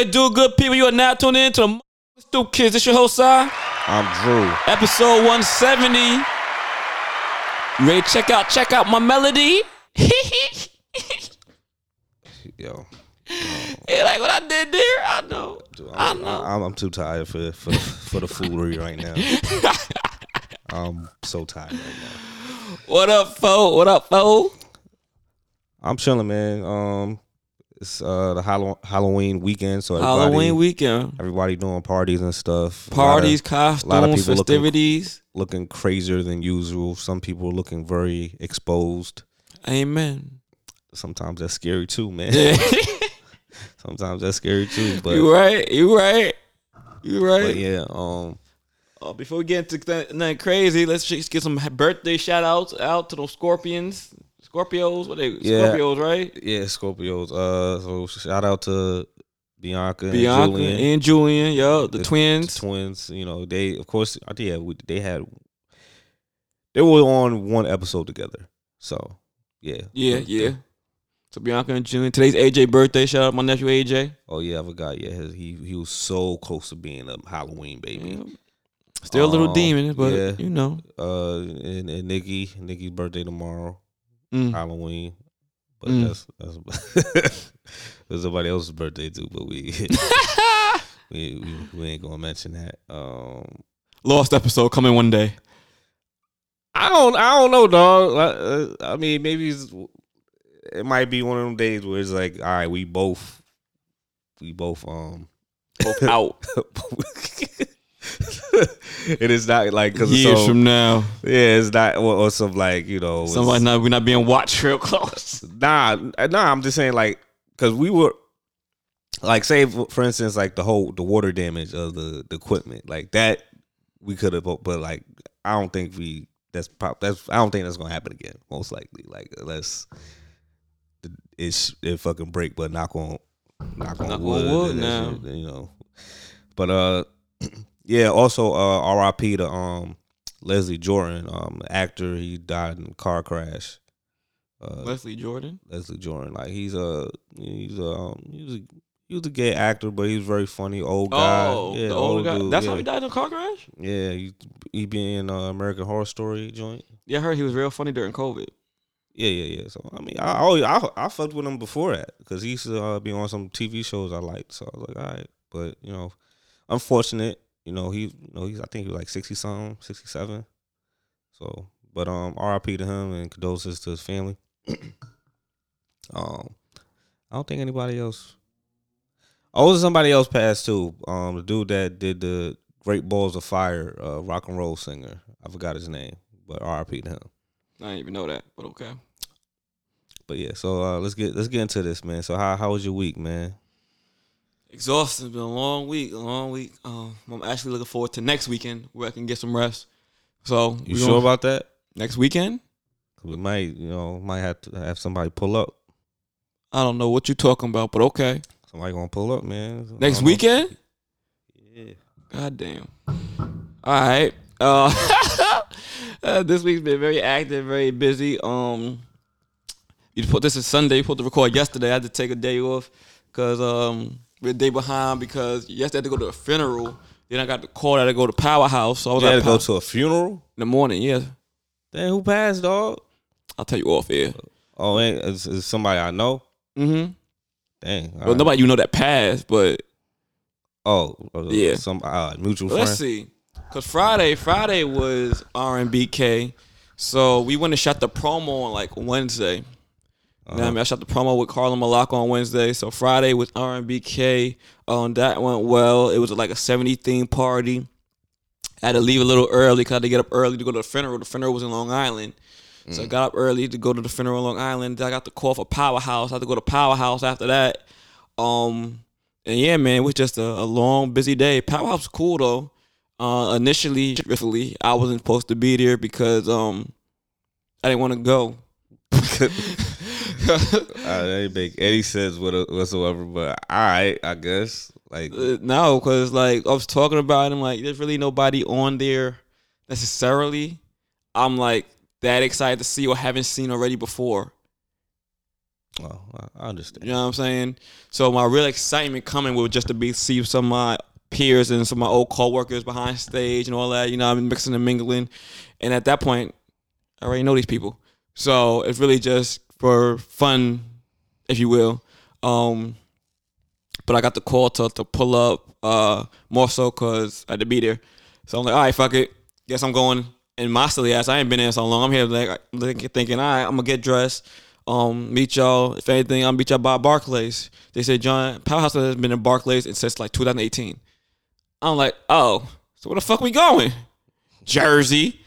Yeah, what it is, what it do, good people. You are now tuned in to the Stoop Kids. This your host, Si. I'm Drew. Episode 170. You ready to check out, check out my melody? Yo, yeah, like what I did there, I know. I I'm, know. I'm, I'm too tired for for the, for the foolery right now. I'm so tired right now. What up, fo? What up, fo? I'm chilling, man. Um, it's uh the Hallow- Halloween weekend, so everybody, Halloween weekend. everybody doing parties and stuff. A lot of- Parties, a lot of costumes, people looking- festivities. looking crazier than usual. Some people looking very exposed. Amen. Sometimes that's scary too, man. Yeah. Sometimes that's scary too. But, you right. You right. You right. but yeah, um, Uh, before we get into th- nothing crazy, let's just get some birthday shout outs out to those scorpions. Scorpios, what they Yeah. Scorpios, right? yeah, Scorpios. Uh, so shout out to Bianca, Bianca and Julian. and Julian, yo, the, the twins. twins. You know, they of course, I think yeah, they had they were on one episode together. So yeah, yeah, yeah. So Bianca and Julian. Today's AJ birthday. Shout out my nephew AJ. Oh yeah, I forgot. Yeah, his, he he was so close to being a Halloween baby. Yeah. Still a little Um, demon, but yeah. you know. Uh, and, and Nikki, Nikki's birthday tomorrow, Mm. Halloween. But Mm. that's that's there's somebody else's birthday too. But we we, we we ain't gonna mention that. Um, Lost episode coming one day. I don't I don't know, dog. I, I mean, maybe it's, it might be one of them days where it's like, all right, we both we both um Both out it is not like because years so, from now. yeah, it's not or, or some like you know Somebody not we're not being watched real close. Nah, nah. I'm just saying like because we were like say for instance like the whole the water damage of the the equipment like that we could have but like I don't think we that's pop that's I don't think that's gonna happen again most likely like unless it's it fucking break but knock on knock on Knock on wood, wood and that now. shit, you know but uh yeah also uh R.I.P. to um Leslie Jordan um actor he died in a car crash uh, Leslie Jordan. Leslie Jordan. Like he's a he's a um, he was a he was a gay actor, but he was very funny. Old guy. Oh, yeah, the older guy. dude, That's yeah. how he died in a car crash. Yeah, he he be in uh, American Horror Story joint. Yeah, I heard he was real funny during COVID. Yeah, yeah, yeah. So I mean, I always I I fucked with him before that because he used to uh, be on some TV shows I liked. So I was like, all right, but you know, unfortunate. You know, he you know he's I think he was like sixty something, sixty seven. So, but um, R.I.P. to him and condolences to his family. um, I don't think anybody else. Oh, somebody else passed too. Um, the dude that did the Great Balls of Fire, uh, rock and roll singer. I forgot his name, but R.I.P. to him. I didn't even know that, but okay. But yeah, so uh, let's get let's get into this, man. So how how was your week, man? Exhausted. It's been a long week. A long week. Um, I'm actually looking forward to next weekend where I can get some rest. So You sure gonna- about that? next weekend? We might, you know, might have to have somebody pull up. I don't know what you're talking about, but okay. Somebody gonna pull up, man. Next don't know. weekend? Yeah. God damn. All right. Uh, uh, this week's been very active, very busy. Um, you put this is Sunday. You put the record yesterday. I had to take a day off because um day behind because yesterday I had to go to a funeral. Then I got the call that I had to go to Powerhouse. So I was You had to go to a funeral. in the morning. Yeah, Damn, who passed, dog? I'll tell you off air. Oh, is, is somebody I know? Mm-hmm. Dang. Well, nobody you know that passed, but Oh, uh, Yeah. Some uh, mutual Let's see. Cause Friday, Friday was R and BK, so we went and shot the promo on like Wednesday. Know what I mean, I shot the promo with Carla Malak on Wednesday. So Friday with R and BK. Um, that went well. It was like a 70 theme party. I had to leave a little early because I had to get up early to go to the funeral. The funeral was in Long Island. So I got up early to go to the funeral in Long Island. Then I got the call for Powerhouse. I had to go to Powerhouse after that. Um, and yeah, man, it was just a, a long, busy day. Powerhouse was cool though. Uh, initially, truthfully, I wasn't supposed to be there because um, I didn't want to go. Uh, they make any sense whatsoever, but all right, I guess. Like, Uh, no, because like I was talking about him, like there's really nobody on there necessarily. I'm like that excited to see or haven't seen already before. Oh, I, I understand. You know what I'm saying? So my real excitement coming was just to be see some of my peers and some of my old co-workers behind stage and all that. You know, I'm mixing and mingling, and at that point, I already know these people. So it's really just for fun, if you will. Um, but I got the call to to pull up uh, more so because I had to be there. So I'm like, all right, fuck it. Guess I'm going. And my silly ass, I ain't been there so long. I'm here like thinking, all right, I'm gonna get dressed. Um, meet y'all. If anything, I'll meet y'all by Barclays. They said John Powerhouse has been in Barclays since like 2018. I'm like, oh, so where the fuck we going? Jersey.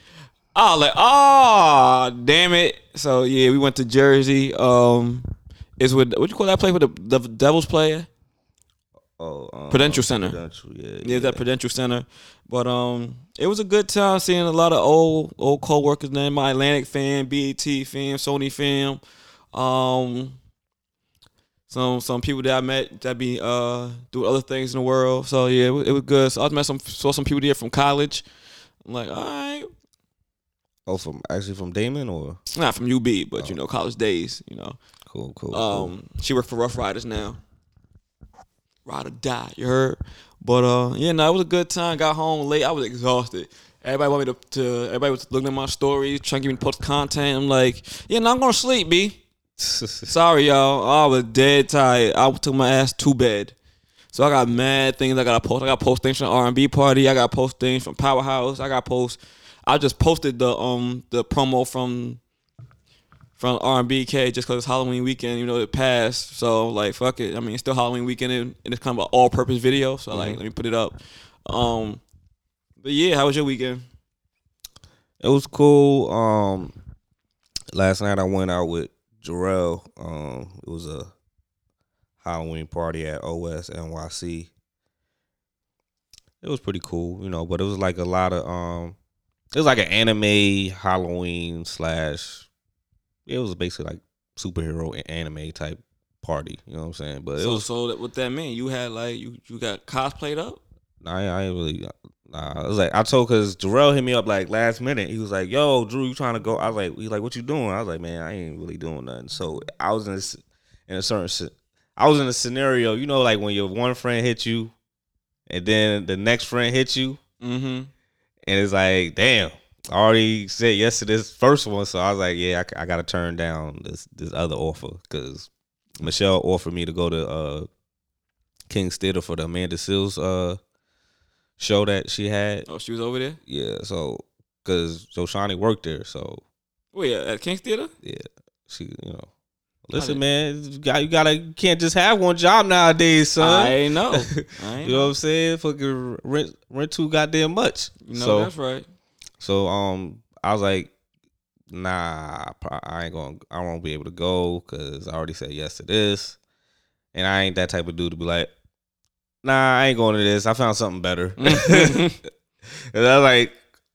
Oh, like, oh, damn it. So yeah, we went to Jersey. Um, it's with what you call that place with the, the Devils player? Oh, um, Prudential Center. Prudential, yeah, Yeah, that Prudential Center. But um, it was a good time seeing a lot of old old co-workers. Then my Atlantic fan, BET fan, Sony fan, um, some some people that I met that be uh do other things in the world. So yeah, it was, it was good. So I met some saw some people there from college. I'm like, all right, Oh, from actually from Damon or not from UB, but you know, college days. You know, cool, cool. cool. um, she worked for Ruff Ryders now. Ride or die, you heard. But uh, yeah, no, it was a good time. Got home late. I was exhausted. Everybody wanted me to, to everybody was looking at my stories, trying to give me post content. I'm like, yeah, no, I'm gonna sleep, b. Sorry, y'all. I was dead tired. I took my ass to bed. So I got mad things I gotta post. I got post things from R and B party. I got post things from Powerhouse. I got post. I just posted the um the promo from from R and B K just because it's Halloween weekend. You know it passed. So like fuck it. I mean it's still Halloween weekend and, and it's kind of an all purpose video. So like let me put it up. Um, but yeah, how was your weekend? It was cool. Um, last night I went out with Jarrell. Um, it was a Halloween party at OS NYC. It was pretty cool, you know, but it was like a lot of um, it was like an anime Halloween slash. It was basically like superhero anime type party. You know what I'm saying? But it so was so that, what that mean? You had like you you got cosplayed up? Nah, I, I ain't really. Nah, I was like, I told because Jarrell hit me up like last minute. He was like, "Yo, Drew, you trying to go?" I was like, "He's like, what you doing?" I was like, "Man, I ain't really doing nothing." So I was in this in a certain. I was in a scenario, you know, like when your one friend hit you, and then the next friend hit you, Mm-hmm. And it's like, damn, I already said yes to this first one, so I was like, yeah, I, got to turn down this this other offer because Michelle offered me to go to uh King's Theater for the Amanda Seales uh show that she had. Oh, she was over there. Yeah, so because Joshani worked there, so Oh yeah, at King's Theater. yeah, she you know. Listen, man, you got you gotta you can't just have one job nowadays, son. I ain't know. I ain't you know what. I'm saying? Fucking rent rent too goddamn much. You know so that's right. so um, I was like, nah, I I ain't gonna, I won't be able to go because I already said yes to this, and I ain't that type of dude to be like, nah, I ain't going to this. I found something better. and I was like,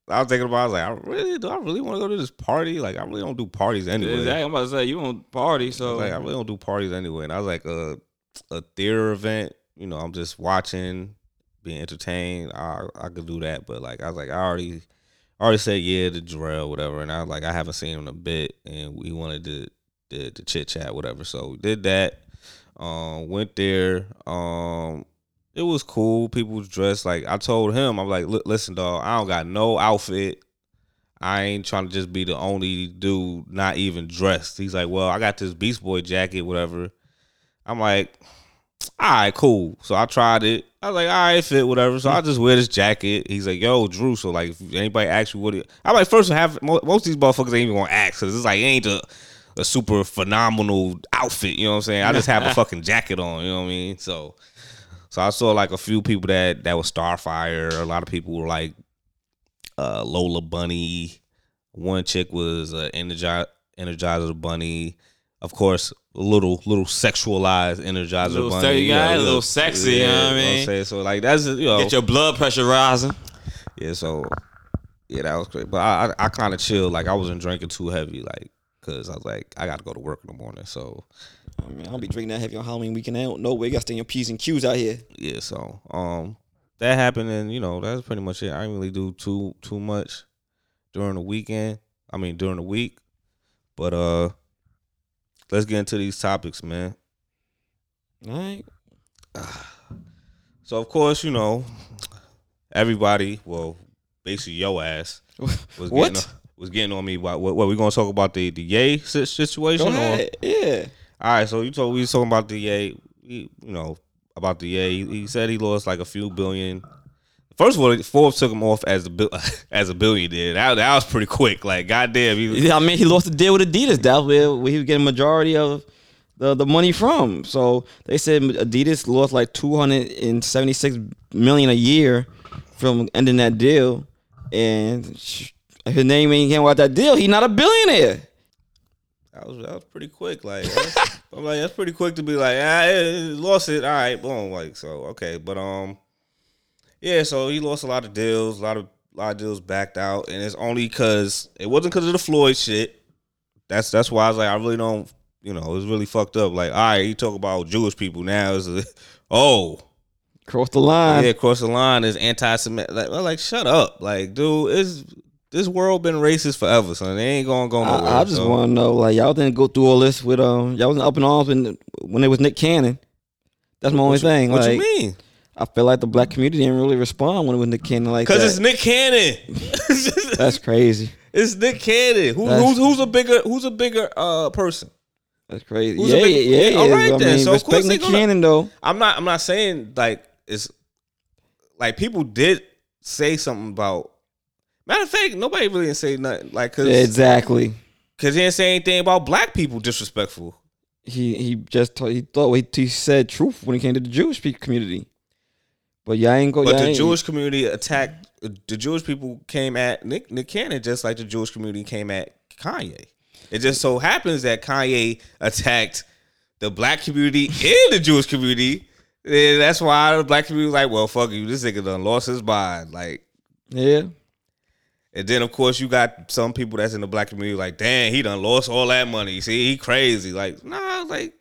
I was thinking about, I was like, I really do. I really want to go to this party. Like, I really don't do parties anyway. Exactly. I'm about to say you don't party, I so like, I really don't do parties anyway. And I was like, uh, a theater event. You know, I'm just watching, being entertained. I I could do that, but like, I was like, I already, I already said yeah to Jarrell, whatever. And I was like, I haven't seen him in a bit, and we wanted to to, to chit chat, whatever. So we did that. Um, went there. Um, it was cool. People was dressed like I told him. I'm like, listen, dog. I don't got no outfit. I ain't trying to just be the only dude not even dressed. He's like, well, I got this Beast Boy jacket, whatever. I'm like, all right, cool. So I tried it. I was like, all right, fit, whatever. So I just wear this jacket. He's like, yo, Drew. So like, if anybody asks you what it, I'm like, first have mo- most of these motherfuckers ain't even gonna ask because it's like it ain't a, a super phenomenal outfit. You know what I'm saying? I just have a fucking jacket on. You know what I mean? So. So I saw like a few people that that was Starfire. A lot of people were like uh, Lola Bunny. One chick was uh, Energizer Energizer Bunny. Of course, a little little sexualized Energizer Little Bunny. se- yeah, a little- sexy, you know what I mean? saying? So like that's you know get your blood pressure rising. yeah. So yeah, that was great. But I I, I kind of chilled. Like I wasn't drinking too heavy. Like because I was like I got to go to work in the morning. So I mean, I don't be drinking that heavy on Halloween weekend. I don't know where you got to your P's and Q's out here. yeah, so um that happened and you know that's pretty much it. I didn't really do too too much during the weekend. I mean during the week, but uh let's get into these topics, man. All right. So of course, you know, everybody, well, basically your ass was What? getting was getting on me. What, what, what we gonna talk about the the Yay situation? Go or- Yeah. All right, so you told we was talking about the he- you know, about the Yay. He, he said he lost like a few billion. First of all, Forbes took him off as bil- as a billionaire. That, that was pretty quick. Like, goddamn, he was, Yeah, I mean, he lost the deal with Adidas. That's where, where he was getting majority of the, the money from. So they said Adidas lost like two hundred and seventy six million a year from ending that deal, and his name ain't came out that deal. He not a billionaire. That was that was pretty quick. Like, I'm like, that's pretty quick to be like, ah, eh, lost it. All right, boom. Like, so okay, but um, yeah. So he lost a lot of deals. A lot of lot of deals backed out, and it's only because it wasn't because of the Floyd shit. That's that's why I was like, I really don't. You know, it was really fucked up. Like, all right, you talk about Jewish people now. Is oh. Cross the line. yeah, cross the line is anti-Semitic. Like, like, shut up, like, dude. Is this world been racist forever? So they ain't gonna go nowhere. I, I just so. want to know, like, y'all didn't go through all this with um, y'all wasn't up in arms when when it was Nick Cannon. That's my only you- thing. What like, you mean? I feel like the black community didn't really respond when it was Nick Cannon like Because that. it's Nick Cannon. That's crazy. it's Nick Cannon. Who, who's who's a bigger who's a bigger uh person? That's crazy. Who's yeah, big- yeah, yeah. All right I then. mean, So respect Nick gonna- Cannon though. I'm not I'm not saying like it's like people did say something about. Matter of fact, nobody really didn't say nothing like because Exactly. because he didn't say anything about black people disrespectful. He he just t- he thought he, he said truth when it came to the Jewish community. But y'all ain't go. But the Jewish community attacked the Jewish people came at Nick Nick Cannon just like the Jewish community came at Kanye. It just so happens that Kanye attacked the black community and the Jewish community. And that's why the black community was like, well, fuck you, this nigga done lost his mind. Like, Yeah. And then of course you got some people that's in the black community like, damn, he done lost all that money. See, he crazy. Like, nah, like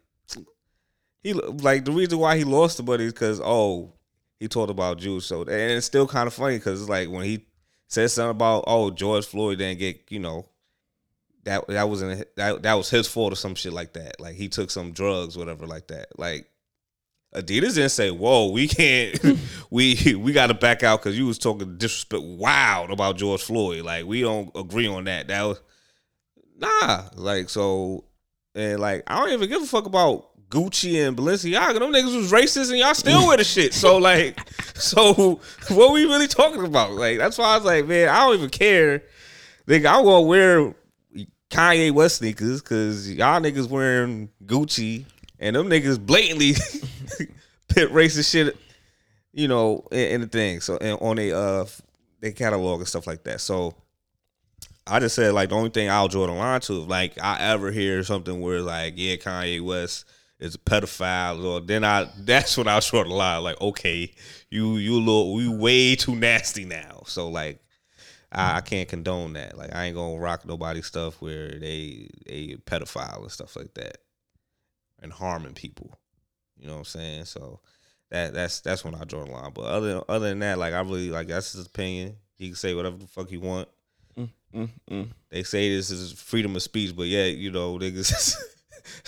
he like the reason why he lost the money is because oh, he talked about Jews. So and it's still kind of funny because it's like when he said something about oh George Floyd didn't get you know that that wasn't that that was his fault or some shit like that. Like he took some drugs, whatever, like that. Like Adidas didn't say, "Whoa, we can't, we we got to back out because you was talking disrespect, wild about George Floyd. Like we don't agree on that. That was nah. Like so, and like I don't even give a fuck about Gucci and Balenciaga. Them niggas was racist and y'all still wear the shit. So like, so what we really talking about? Like that's why I was like, man, I don't even care. Nigga, I gonna wear Kanye West sneakers because y'all niggas wearing Gucci and them niggas blatantly put racist shit, you know, in, in the thing. So and on a uh their catalog and stuff like that. So I just said like the only thing I'll draw the line to if like I ever hear something where like yeah Kanye West is a pedophile. Or then I that's when I'll draw the line like okay you you little you way too nasty now. So like I, I can't condone that. Like I ain't gonna rock nobody's stuff where they a pedophile and stuff like that and harming people. You know what I'm saying? So that that's that's when I draw the line. But other other than that like I really like that's his opinion. He can say whatever the fuck he want. Mm, mm. they say this is freedom of speech, but yeah, you know, niggas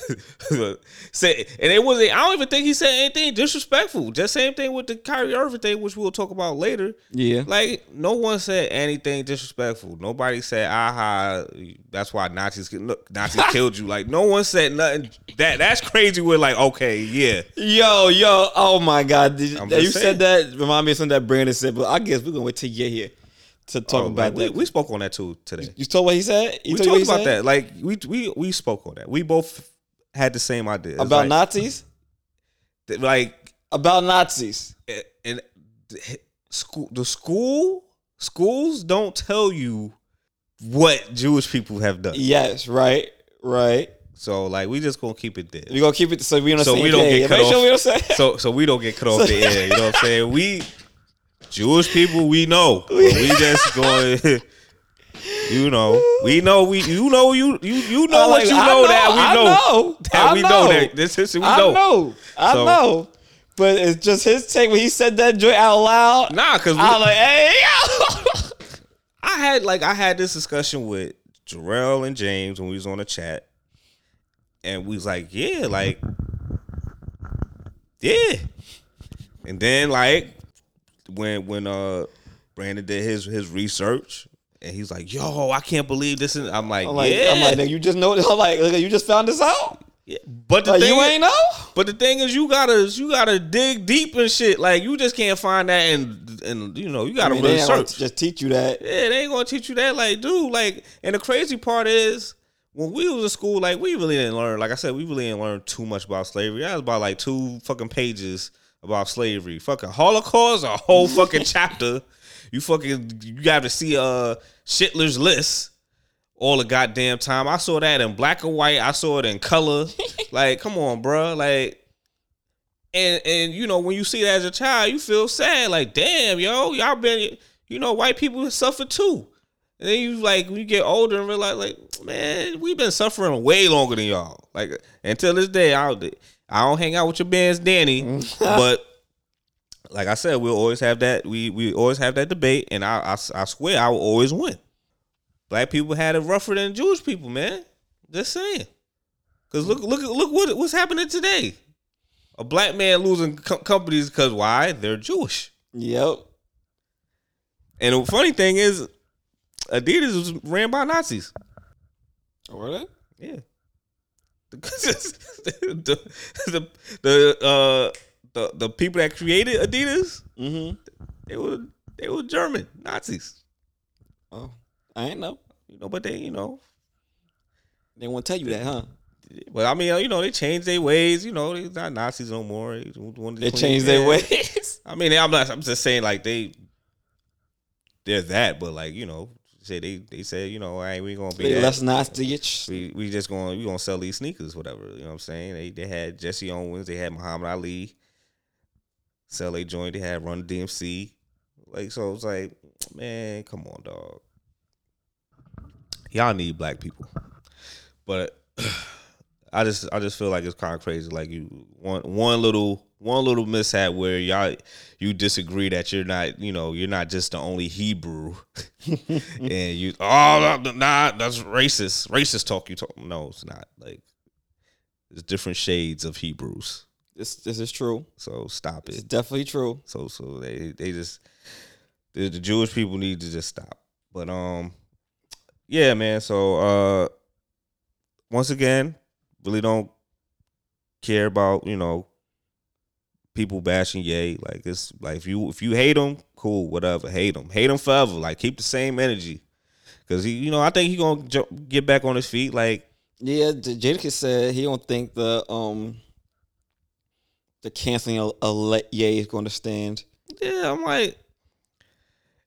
say, and it wasn't. I don't even think he said anything disrespectful. Just same thing with the Kyrie Irving thing, which we'll talk about later. Yeah. Like no one said anything disrespectful. Nobody said, "Aha, that's why Nazis look Nazis killed you." Like no one said nothing. That that's crazy. We're like, okay, yeah, Yo, yo, oh my God! Did you, just said that remind me of something that Brandon said, but I guess we're gonna wait till you get here to talk Oh, about like, that. we spoke on that too today. you told what he said. You We told what talked about said? that. Like we we we spoke on that. We both had the same idea about like, Nazis. like About Nazis. and the school the school schools don't tell you what Jewish people have done. Yes, right, right. So like we just gonna keep it there. We gonna keep it so we on the So we don't get cut Make off. we don't. So so we don't get cut off the air. You know what I'm saying? We Jewish people we know. But we just going you know. We know we you know you you you know I what like- you know, know, that we I know. know, That I we know. know. that this is we I know. know, I So- know, but it's just his take when he said that joint out loud. Nah, cause I was like, hey, yo. I had like I had this discussion with Jarrell and James when we was on the chat, and we was like, yeah, like, yeah. And then like when when uh Brandon did his his research and he's like, yo, I can't believe this. And I'm like, I'm like, yeah. I'm like, nigga, you just know. I'm like, you just found this out. yeah. But the Like, thing you is- ain't know. But the thing is, you gotta you gotta dig deep and shit. Like you just can't find that, and and you know you gotta mean, really search. just teach you that. Yeah, they ain't gonna teach you that. Like, dude, like, and the crazy part is when we was in school, like, we really didn't learn. Like I said, we really didn't learn too much about slavery. That was about like two fucking pages about slavery. Fucking Holocaust, a whole fucking chapter. You fucking you got to see uh Schindler's List all the goddamn time. I saw that in black and white. I saw it in color. like, come on, bro. Like, and and you know when you see that as a child, you feel sad. Like, damn, yo, y'all been, you know, white people suffer too. And then you like when you get older and realize, like, man, we've been suffering way longer than y'all. Like until this day, I I don't hang out with your bands, Danny, but like I said, we'll always have that. We we always have that debate, and I I, I swear I will always win. Black people had it rougher than Jewish people, man. Just saying. Cause look look look what what's happening today. A black man losing co- companies because why? They're Jewish. Yep. And the funny thing is, Adidas was ran by Nazis. Oh, were they? Yeah. the, the the uh the the people that created Adidas, Mm-hmm. they were they were German Nazis. Oh, I ain't know. You know, but they you know, They won't tell you that, huh? but I mean you know they changed their ways. You know, they're not Nazis no more. They, They changed their ways. I mean, I'm not. I'm just saying like they they're that, but like you know, say they they said you know, I ain't we gonna be They that. less Nazi-ish. we we just gonna we gonna sell these sneakers, whatever. You know what I'm saying? They they had Jesse Owens, they had Muhammad Ali, sell a joint, they had Run DMC. Like so it's like, man, come on, dog. Y'all need black people. But I just I just feel like it's kind of crazy. Like you one one little one little mishap where y'all you disagree that you're not you know you're not just the only Hebrew, and you oh nah that's racist racist talk you talk no it's not like there's different shades of Hebrews This this is true. so stop it. It's definitely true. so so they they just the, the Jewish people need to just stop. But um yeah, man. So uh once again, really don't care about, you know, people bashing Ye. Like it's like if you if you hate him, cool, whatever. Hate him. Hate him forever. Like keep the same energy. Cause he, you know, I think he gonna get back on his feet. Like, Yeah, Jadakiss said he don't think the um the canceling of let Ye is going to stand. yeah, I'm like,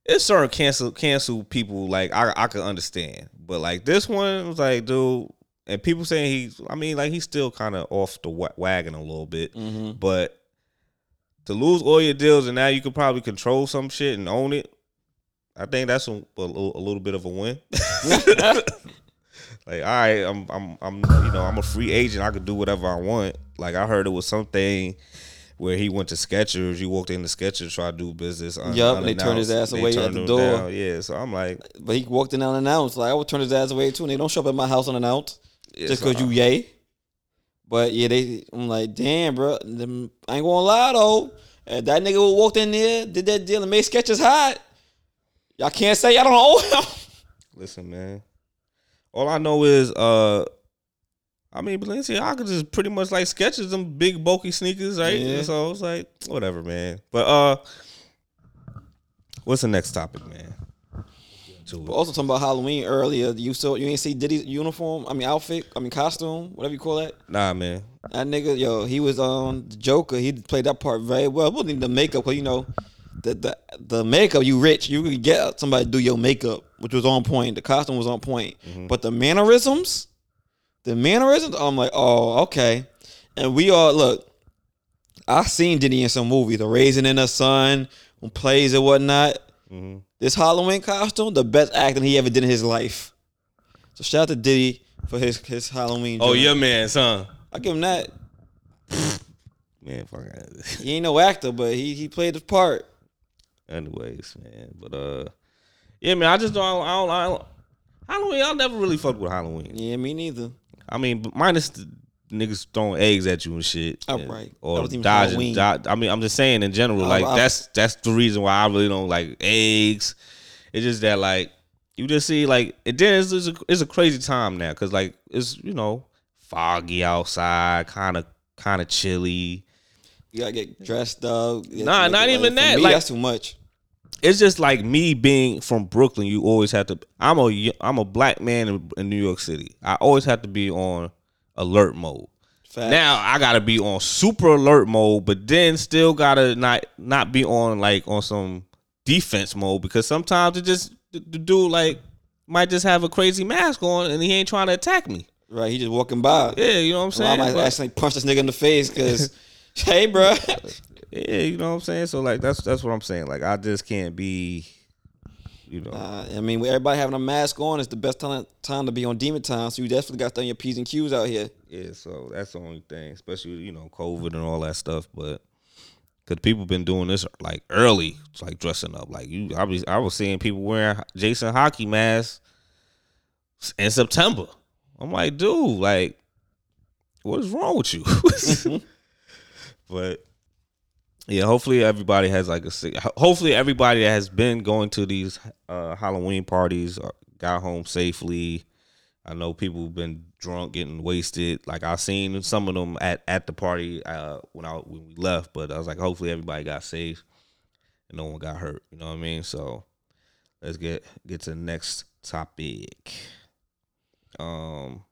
it's certain cancel cancel people like I I could understand, but like this one was like, dude, and people saying he's, I mean, like he's still kind of off the wagon a little bit, Mm-hmm. but to lose all your deals and now you can probably control some shit and own it. I think that's a, a, little- a little bit of a win. like, all right, I'm, I'm, I'm, you know, I'm a free agent. I could do whatever I want. Like, I heard it was something where he went to Skechers. He walked into Skechers, tried to do business. Un- Yup, and they turned his ass away at the door. down. Yeah, so I'm like, But he walked in unannounced. Like I would turn his ass away too, and they don't show up at my house unannounced yeah, just so because you yay. But yeah, they. I'm like, damn, bro. Them, I ain't gonna lie though. If that nigga who walked in there, did that deal, and made Skechers hot. Y'all can't say y'all don't owe him. Listen, man. All I know is, uh, I mean, Balenciaga just pretty much like Skechers them big bulky sneakers, right? Yeah. So it's like whatever, man. But uh, what's the next topic, man? To it. But also talking about Halloween earlier. You saw you ain't see Diddy's uniform. I mean outfit. I mean costume. Whatever you call that. Nah, man. That nigga, yo, he was on the Joker. He played that part very well. It wasn't even the makeup, cause you know, the the the makeup. You rich, you could get somebody to do your makeup, which was on point. The costume was on point, mm-hmm. but the mannerisms, the mannerisms. I'm like, oh, okay. And we all look. I seen Diddy in some movies, The Raisin in the Sun, plays and whatnot. Mm-hmm. This Halloween costume, the best acting he ever did in his life. So shout out to Diddy for his his Halloween. Oh, your man, son. I give him that. Man, fuck. He ain't no actor, but he he played his part. Anyways, man. But uh, yeah, man. I just don't. I don't. I don't Halloween. I never really fucked with Halloween. Yeah, me neither. I mean, but minus the, niggas throwing eggs at you and shit. Oh, and- right. Or dodging. I mean, I'm just saying in general, Oh, like I- that's that's the reason why I really don't like eggs. It's just that like you just see like it then it's, it's, a, it's a crazy time now because like it's you know foggy outside, kind of kind of chilly. You gotta get dressed up. You Nah, not even that, Me, like- that's too much. it's just like me being from Brooklyn. You always have to. I'm a I'm a black man in, in New York City. I always have to be on alert mode. Now I gotta be on super alert mode, but then still gotta not not be on like on some defense mode because sometimes it just the, dude like might just have a crazy mask on and he ain't trying to attack me. right, he just walking by. Yeah, you know what I'm Well, I saying. might But- accidentally punch this nigga in the face because, hey, bro. yeah, you know what I'm saying. So like that's that's what I'm saying. Like I just can't be, you know. Uh, I mean, with everybody having a mask on, it's the best time time to be on demon time. So you definitely got to throw your p's and q's out here. Yeah, so that's the only thing, especially you know COVID and all that stuff. But because people been doing this like early, it's like dressing up. Like you, I was I was seeing people wearing Jason hockey masks in September. I'm like, dude, like, what is wrong with you? but yeah, hopefully everybody has like a. Hopefully everybody that has been going to these uh, Halloween parties uh, got home safely. I know people have been drunk, getting wasted. Like I seen some of them at, at the party uh, when I when we left, but I was like, hopefully everybody got safe and no one got hurt. You know what I mean? So let's get get to the next topic. Um,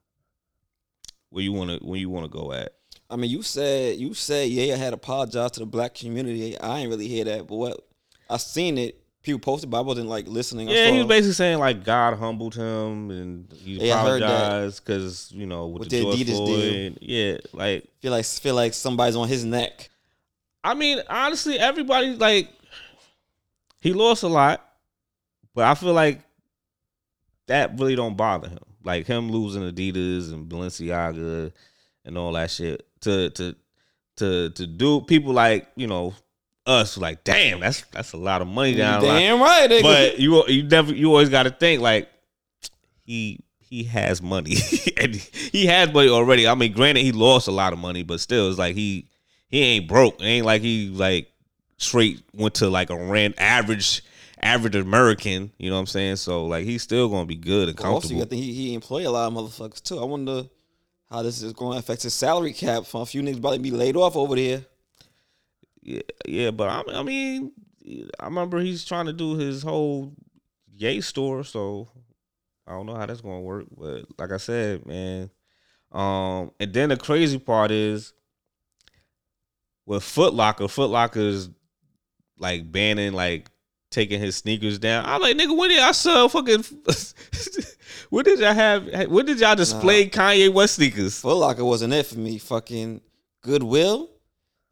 where you wanna where you wanna go at? I mean, you said you said yeah, I had apologized to the black community. I ain't really hear that, but what I seen it. People posted, but I wasn't like listening. Yeah, he was basically saying like God humbled him and he Yeah, I heard that. apologized because you know with, With the, the George Adidas deal. Yeah, like feel like feel like somebody's on his neck. I mean, honestly, everybody like he lost a lot, but I feel like that really don't bother him. Like him losing Adidas and Balenciaga and all that shit to to to to do people like you know us like damn that's that's a lot of money down. Damn right, nigga. But you you never you always got to think like he he has money and he has money already. I mean, granted he lost a lot of money, but still it's like he he ain't broke. It ain't like he like straight went to like a rent average average American. You know what I'm saying? So like he's still gonna be good and also, comfortable. I think he, he employ a lot of motherfuckers too. I wonder how this is going to affect his salary cap. For a few niggas about to be laid off over there. Yeah, yeah, but I, I mean, I remember he's trying to do his whole Yay store, so I don't know how that's gonna work. But like I said, man, um, and then the crazy part is with Foot Locker. Foot Locker is like banning, like taking his sneakers down. I'm like, nigga, when did I sell fucking? when did y'all have? When did y'all display Kanye West sneakers? Foot Locker wasn't it for me. Fucking Goodwill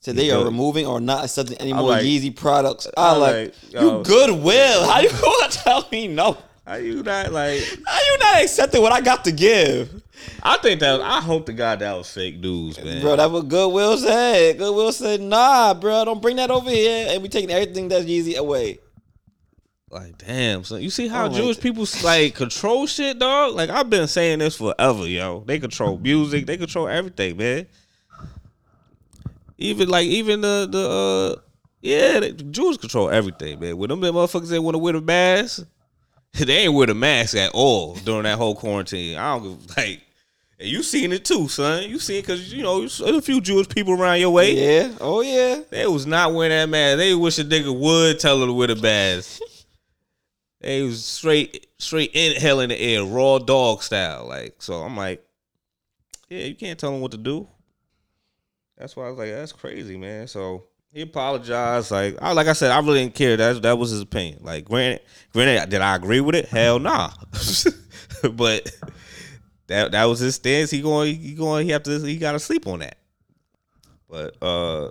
said they are removing or not accepting any more like- Yeezy products. I like, like, you yo. Goodwill. How you gonna tell me no? Are you not like? Are you not accepting what I got to give, I think that I hope to God that was fake news, man. bro? that what Goodwill said. Goodwill said, nah, bro, don't bring that over here, and we taking everything that's Yeezy away. Like, damn. So you see how Jewish like people like control shit, dog? Like I've been saying this forever, yo. They control music. They control everything, man. Even like even the the uh yeah, the Jews control everything, man. When them motherfuckers that want to wear the mask, they ain't wear the mask at all during that whole quarantine. I don't give like. And you seen it too, son. You seen because you know there's a few Jewish people around your way. Yeah, oh yeah. They was not wearing that mask. They wish a nigga would tell her to wear the mask. They was straight straight inhaling the air, raw dog style. Like, so I'm like, yeah, you can't tell him what to do. That's why I was like, that's crazy, man. So he apologized. Like, I like I said, I really didn't care. That that was his opinion. Like, granted, granted, did I agree with it? Hell nah. but that that was his stance. He going, he going, he have to, he got to sleep on that. But uh,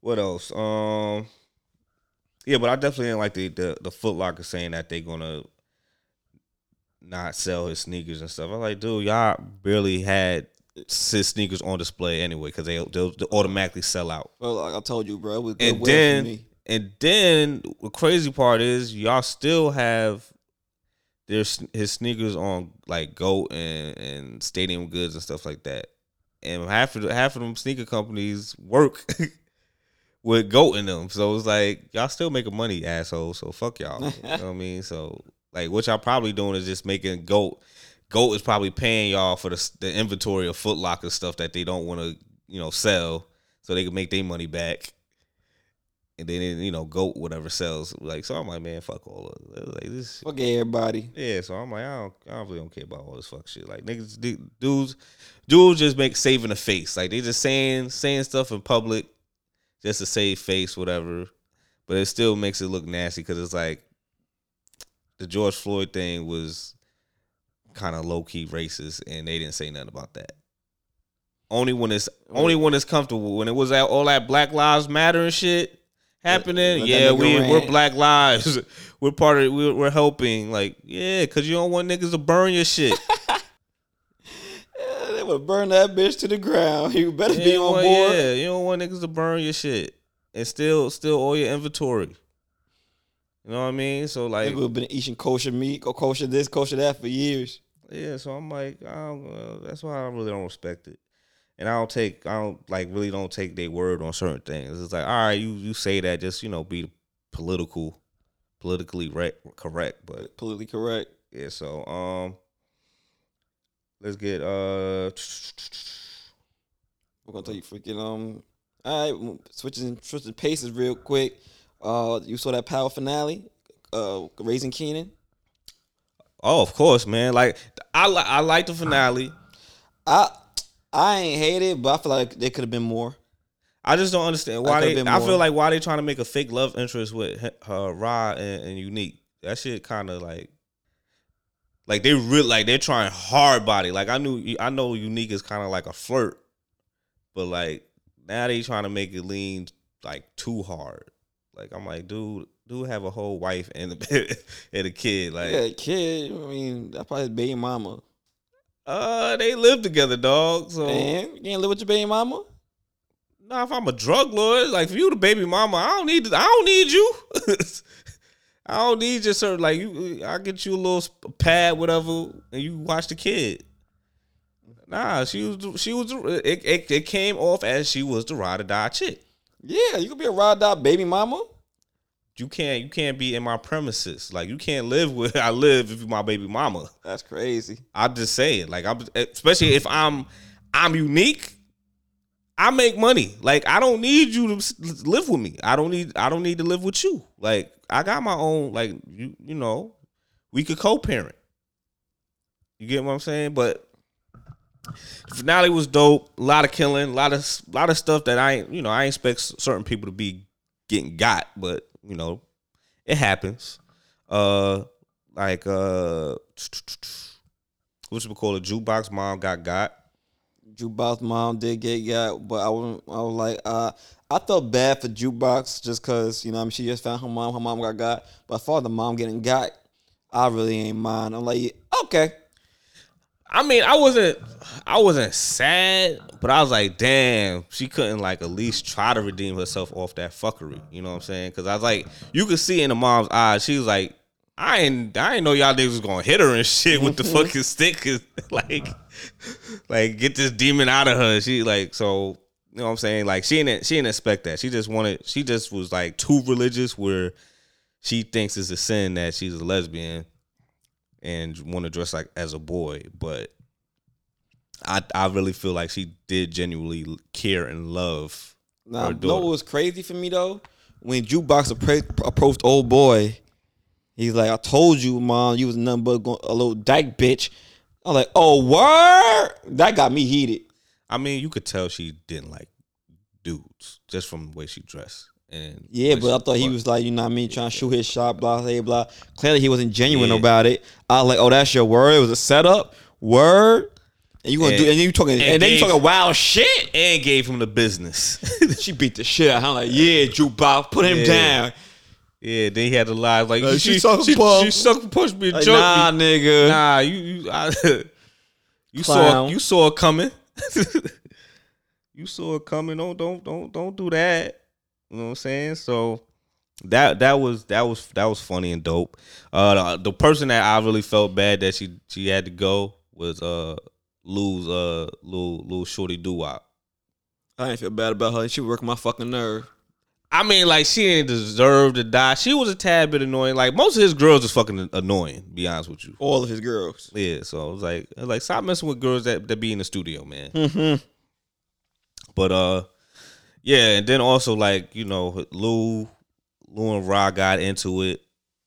what else? Um, yeah, but I definitely didn't like the the, the Foot Locker saying that they're gonna not sell his sneakers and stuff. I'm like, dude, y'all barely had his sneakers on display anyway because they they'll, they'll automatically sell out. Well, like I told you, bro, it was And then me. and then the crazy part is y'all still have their his sneakers on like Goat and and Stadium Goods and stuff like that. and half of the, half of them sneaker companies work with goat in them. So it's like y'all still making money, assholes. So fuck y'all. you know what I mean? So like what y'all probably doing is just making goat. Goat is probably paying y'all for the, the inventory of Foot Locker stuff that they don't want to you know sell, so they can make their money back. And then you know goat whatever sells like so I'm like man fuck all of it. like this Fuck everybody. yeah, so I'm like, I don't, I don't really don't care about all this fuck shit. Like niggas, dudes, dudes just make saving a face. Like they just saying saying stuff in public just to save face, whatever. But it still makes it look nasty because it's like the George Floyd thing was kind of low key racist, and they didn't say nothing about that. Only when it's only when it's comfortable. When it was at all that Black Lives Matter and shit happening, let that yeah, we we're. Black Lives. we're part of. We're, we're helping. Like, yeah, because you don't want niggas to burn your shit. Yeah, they would burn that bitch to the ground. You better You be on want- board. Yeah, you don't want niggas to burn your shit and still still all your inventory. You know what I mean? So like, we've been eating kosher meat, or kosher this, kosher that for years. yeah. So I'm like, I don't, uh, that's why I really don't respect it, and I don't take, I don't like really don't take their word on certain things. It's like, all right, you you say that, just you know, be political, politically re- correct, but Politically correct. yeah. So um, let's get uh. We're gonna tell you freaking um. All right, switching switching paces real quick. Uh, you saw that power finale, uh, raising Kanan. Oh, of course, man. Like I li- I like the finale. I I ain't hate it, but I feel like there could have been more. I just don't understand why they. I feel like why they trying to make a fake love interest with uh, Ra and, and Unique. That shit kind of like, like they really like they're trying hard body. Like I knew I know Unique is kind of like a flirt, but like now they trying to make it lean like too hard. Like I'm like, dude, dude have a whole wife and a and a kid. Like, Yeah, kid. I mean, that's probably his baby mama. uh, they live together, dog. So Man, you can't live with your baby mama. Nah, if I'm a drug lord, like if you the baby mama, I don't need I don't need you. I don't need your certain like you. I get you a little pad, whatever, and you watch the kid. Nah, she was she was it, it, it came off as she was the ride or die chick. Yeah, you could be a ride out baby mama. You can't you can't be in my premises. Like you can't live where I live if you're my baby mama. That's crazy. I'm just saying, like I'm especially if I'm I'm unique. I make money. Like I don't need you to live with me. I don't need I don't need to live with you. Like I got my own. Like you you know, we could co-parent. You get what I'm saying? But finale was dope. A lot of killing. A lot of a lot of stuff that I you know I expect certain people to be getting got, but you know it happens. Uh, like uh, what's it called? A jukebox mom got got. Jukebox mom did get got, but I was I was like, uh, I felt bad for Jukebox just cause you know I mean she just found her mom, her mom got got, but as far as the mom getting got, I really ain't mind. I'm like, okay, I mean, I wasn't, I wasn't sad, but I was like, damn, she couldn't like at least try to redeem herself off that fuckery. You know what I'm saying? Because I was like, you could see in the mom's eyes, she was like, I ain't, I ain't know y'all niggas was gonna hit her and shit with the fucking stick, 'cause, like, like get this demon out of her. She like, so you know what I'm saying? Like, she didn't, she didn't expect that. She just wanted, she just was like too religious where she thinks it's a sin that she's a lesbian and want to dress like as a boy, but I I really feel like she did genuinely care and love Now, her you know daughter. what was crazy for me though? When Jukebox appra- approached old boy, he's like, I told you, mom, you was nothing but a little dyke bitch. I'm like, oh, word? That got me heated. I mean, you could tell she didn't like dudes just from the way she dressed. And Yeah, but I thought he was like, you know what I mean, trying to shoot his shot, blah, blah, blah. Clearly he wasn't genuine Yeah. about it. I was like, oh, that's your word? It was a setup? Word? And you gonna And- do and you talking and, and then you talking wild shit. and gave him the business. She beat the shit out. I'm like, yeah, Jukebox, put him Yeah. down. yeah, then he had to lie like Like, she she suck she, bum. she sucked push me Like, nah, me. nigga. Nah, you you I, you saw you saw it coming. you saw it coming. Don't don't don't don't do that. You know what I'm saying? So that that was that was that was funny and dope. Uh, the, the person that I really felt bad that she she had to go was uh lose uh little little shorty doo wop. I didn't feel bad about her. She working my fucking nerve. I mean, like she didn't deserve to die. She was a tad bit annoying. Like most of his girls is fucking annoying. Be honest with you. All of his girls. Yeah. So I was like, I was like stop messing with girls that that be in the studio, man. Mm-hmm. But uh, yeah, and then also like you know Lou, Lou and Ra got into it.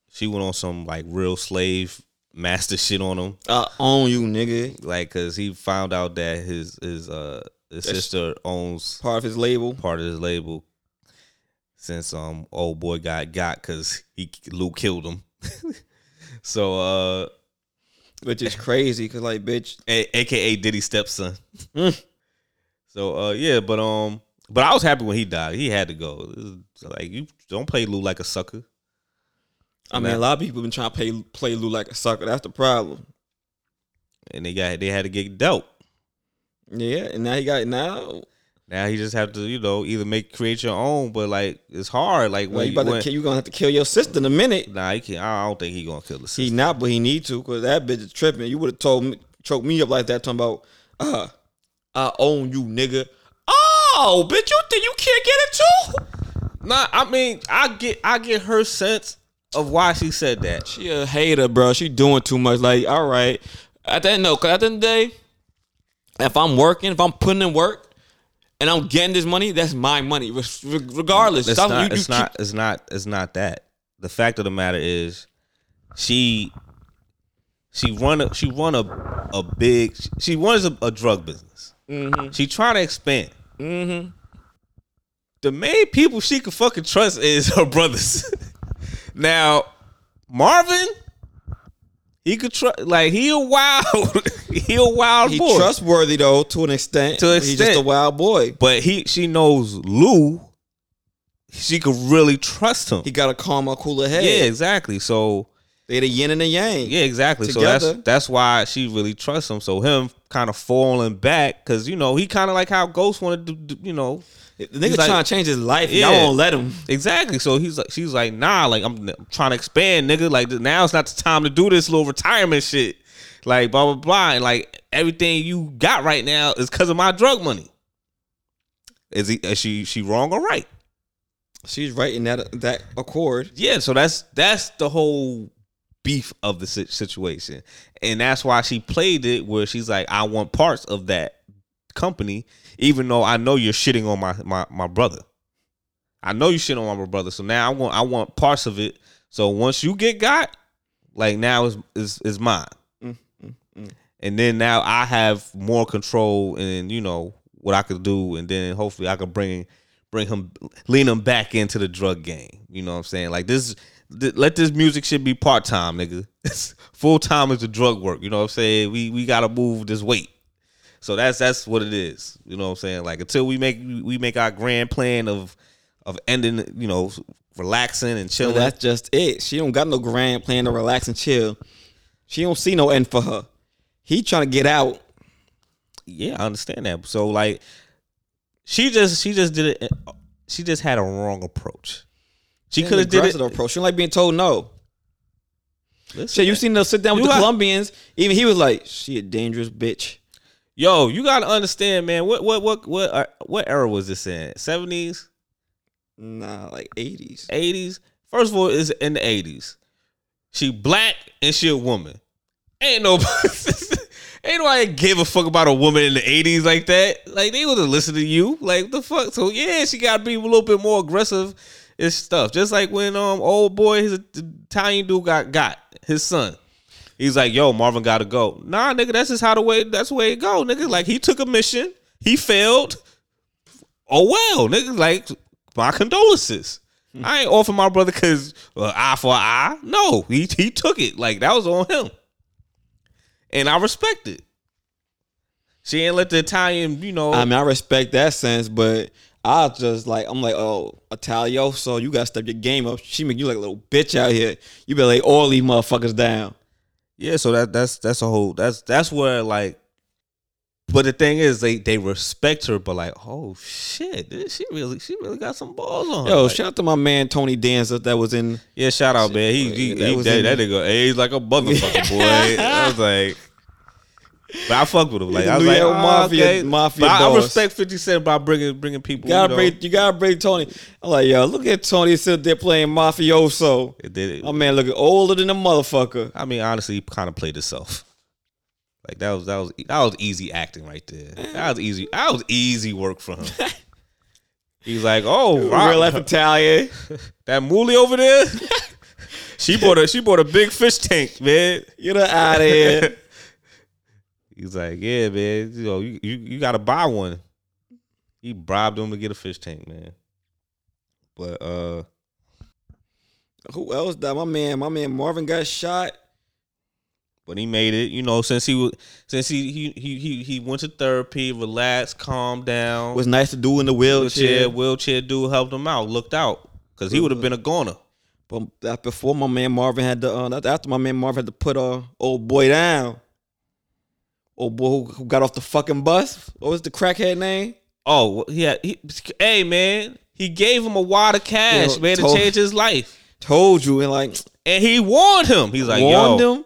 She went on some like real slave master shit on him, I own you, nigga. like because he found out that his his uh his That's- sister owns Part of his label. part of his label. Since um old boy got got because he Lou killed him, so uh Which is crazy, cause like, bitch, a- aka Diddy's stepson. Mm. So uh yeah, but um but I was happy when he died. He had to go. Like you don't play Lou like a sucker. I mean, a lot of people been trying to play play Lou like a sucker. That's the problem. And they got they had to get dealt. Yeah, and now he got now. Now he just have to, you know, either make create your own, but like it's hard. Like Well, when you you about to kill, you gonna have to kill your sister in a minute. Nah, he can't I don't think he gonna kill the sister. He not, but he need to, cause that bitch is tripping. You would have told me, choked me up like that, talking about, uh, I own you, nigga. Oh, bitch, you think you can't get it too? Nah, I mean, I get I get her sense of why she said that. She a hater, bro. She doing too much. Like, all right, at the end, no, cause at the end of the day, if I'm working, if I'm putting in work, and I'm getting this money, that's my money, re- regardless. It's Stop- not. you- you it's keep- not. It's not. It's not that. The fact of the matter is, she she run a she run a a big she runs a, a drug business. She trying to expand. Mm-hmm. The main people she can fucking trust is her brothers. now, Marvin, he could trust. Like he a wild, he a wild He boy. trustworthy though to an extent. To an He's just a wild boy. but he she knows Lou. She could really trust him. He got a calmer, cooler head. Yeah, exactly. So they the yin and the yang. yeah, exactly. So that's that's why she really trusts him. So him kind of falling back because you know he kind of like how Ghost wanted to, you know, The nigga like- trying to change his life. Yeah. Y'all won't let him. exactly. So he's like, she's like, nah, like I'm, I'm trying to expand, nigga. Like now's not the time to do this little retirement shit. Like blah blah blah, and like everything you got right now is because of my drug money. Is he? Is she? She wrong or right? She's right in that that accord. Yeah, so that's that's the whole beef of the situation, and that's why she played it where she's like, "I want parts of that company, even though I know you're shitting on my my my brother. I know you shitting on my brother, so now I want I want parts of it. So once you get got, like now is is is mine, Mm, mm, mm. and then now I have more control and you know what I could do, and then hopefully I can bring bring him lean him back into the drug game. You know what I'm saying? Like this, th- let this music shit be part time, nigga. Full time is the drug work. You know what I'm saying? We we gotta move this weight. So that's that's what it is. You know what I'm saying? Like until we make we make our grand plan of of ending, you know, relaxing and So chilling. that's just it. She don't got no grand plan to relax and chill. She don't see no end for her. He trying to get out. yeah, I understand that. So like, she just she just did it. She just had a wrong approach. She could have did it. Approach. She don't like being told no. Listen, Shit, you seen her sit down with the got- Colombians. Even he was like, "She a dangerous bitch." Yo, you gotta understand, man. What what what what uh, what era was this in? Seventies, Nah, like eighties. eighties. First of all, it's in the eighties. She black and she a woman. Ain't no ain't nobody give a fuck about a woman in the eighties like that. Like they wouldn't listen to you. Like the fuck. So yeah, she gotta be a little bit more aggressive and stuff. Just like when um old boy, his Italian dude got got his son. He's like, yo, Marvin gotta go. Nah, nigga, that's just how the way that's the way it go, nigga. Like he took a mission, he failed. Oh well, nigga. Like my condolences. I ain't offer my brother because uh, eye for eye. No, he he took it. Like that was on him, and I respect it. She ain't let the Italian, you know. I mean, I respect that sense, but I just like I'm like, oh, Italio, so you gotta step your game up. She make you like a little bitch out here. You better lay all these motherfuckers down. Yeah, so that that's that's a whole that's that's where like but the thing is they they respect her, but like, oh shit, this- she really she really got some balls on her. Yo, Like, shout out to my man Tony Danza that was in. yeah, shout out, man. He he, That he that, that nigga aged like a motherfucker, boy. I was like, But I fucked with him. Like I was New like, York oh, mafia- okay. mafia But I, I respect Fifty Cent by bringing bringing people. You gotta you know, bring, you gotta bring Tony. I'm like, yo, look at Tony sitting there playing mafioso. It did it. My man looking older than a motherfucker. I mean, honestly, he kind of played himself. Like that was that was that was easy acting right there. That was easy. That was easy work for him. He's like, oh, Real right. life Italian. that moolie over there. she bought a she bought a big fish tank, man. Get her out of here. He's like, yeah, man. You know, you, you, you got to buy one. He bribed him to get a fish tank, man. But uh, Who else died? My man, my man Marvin got shot. but he made it. You know, since he was since he he he he, he went to therapy, relaxed, calmed down. Was nice to do in the wheelchair wheelchair. wheelchair dude helped him out, looked out because he would have been a goner. But that before my man Marvin had to, uh, after my man Marvin had to put uh old boy down. Old boy who, got off the fucking bus. What was the crackhead name? Oh yeah, he, hey man, he gave him a wad of cash, Yo, man, to change his life, Told you and like and he warned him. He's like, warned yo, him.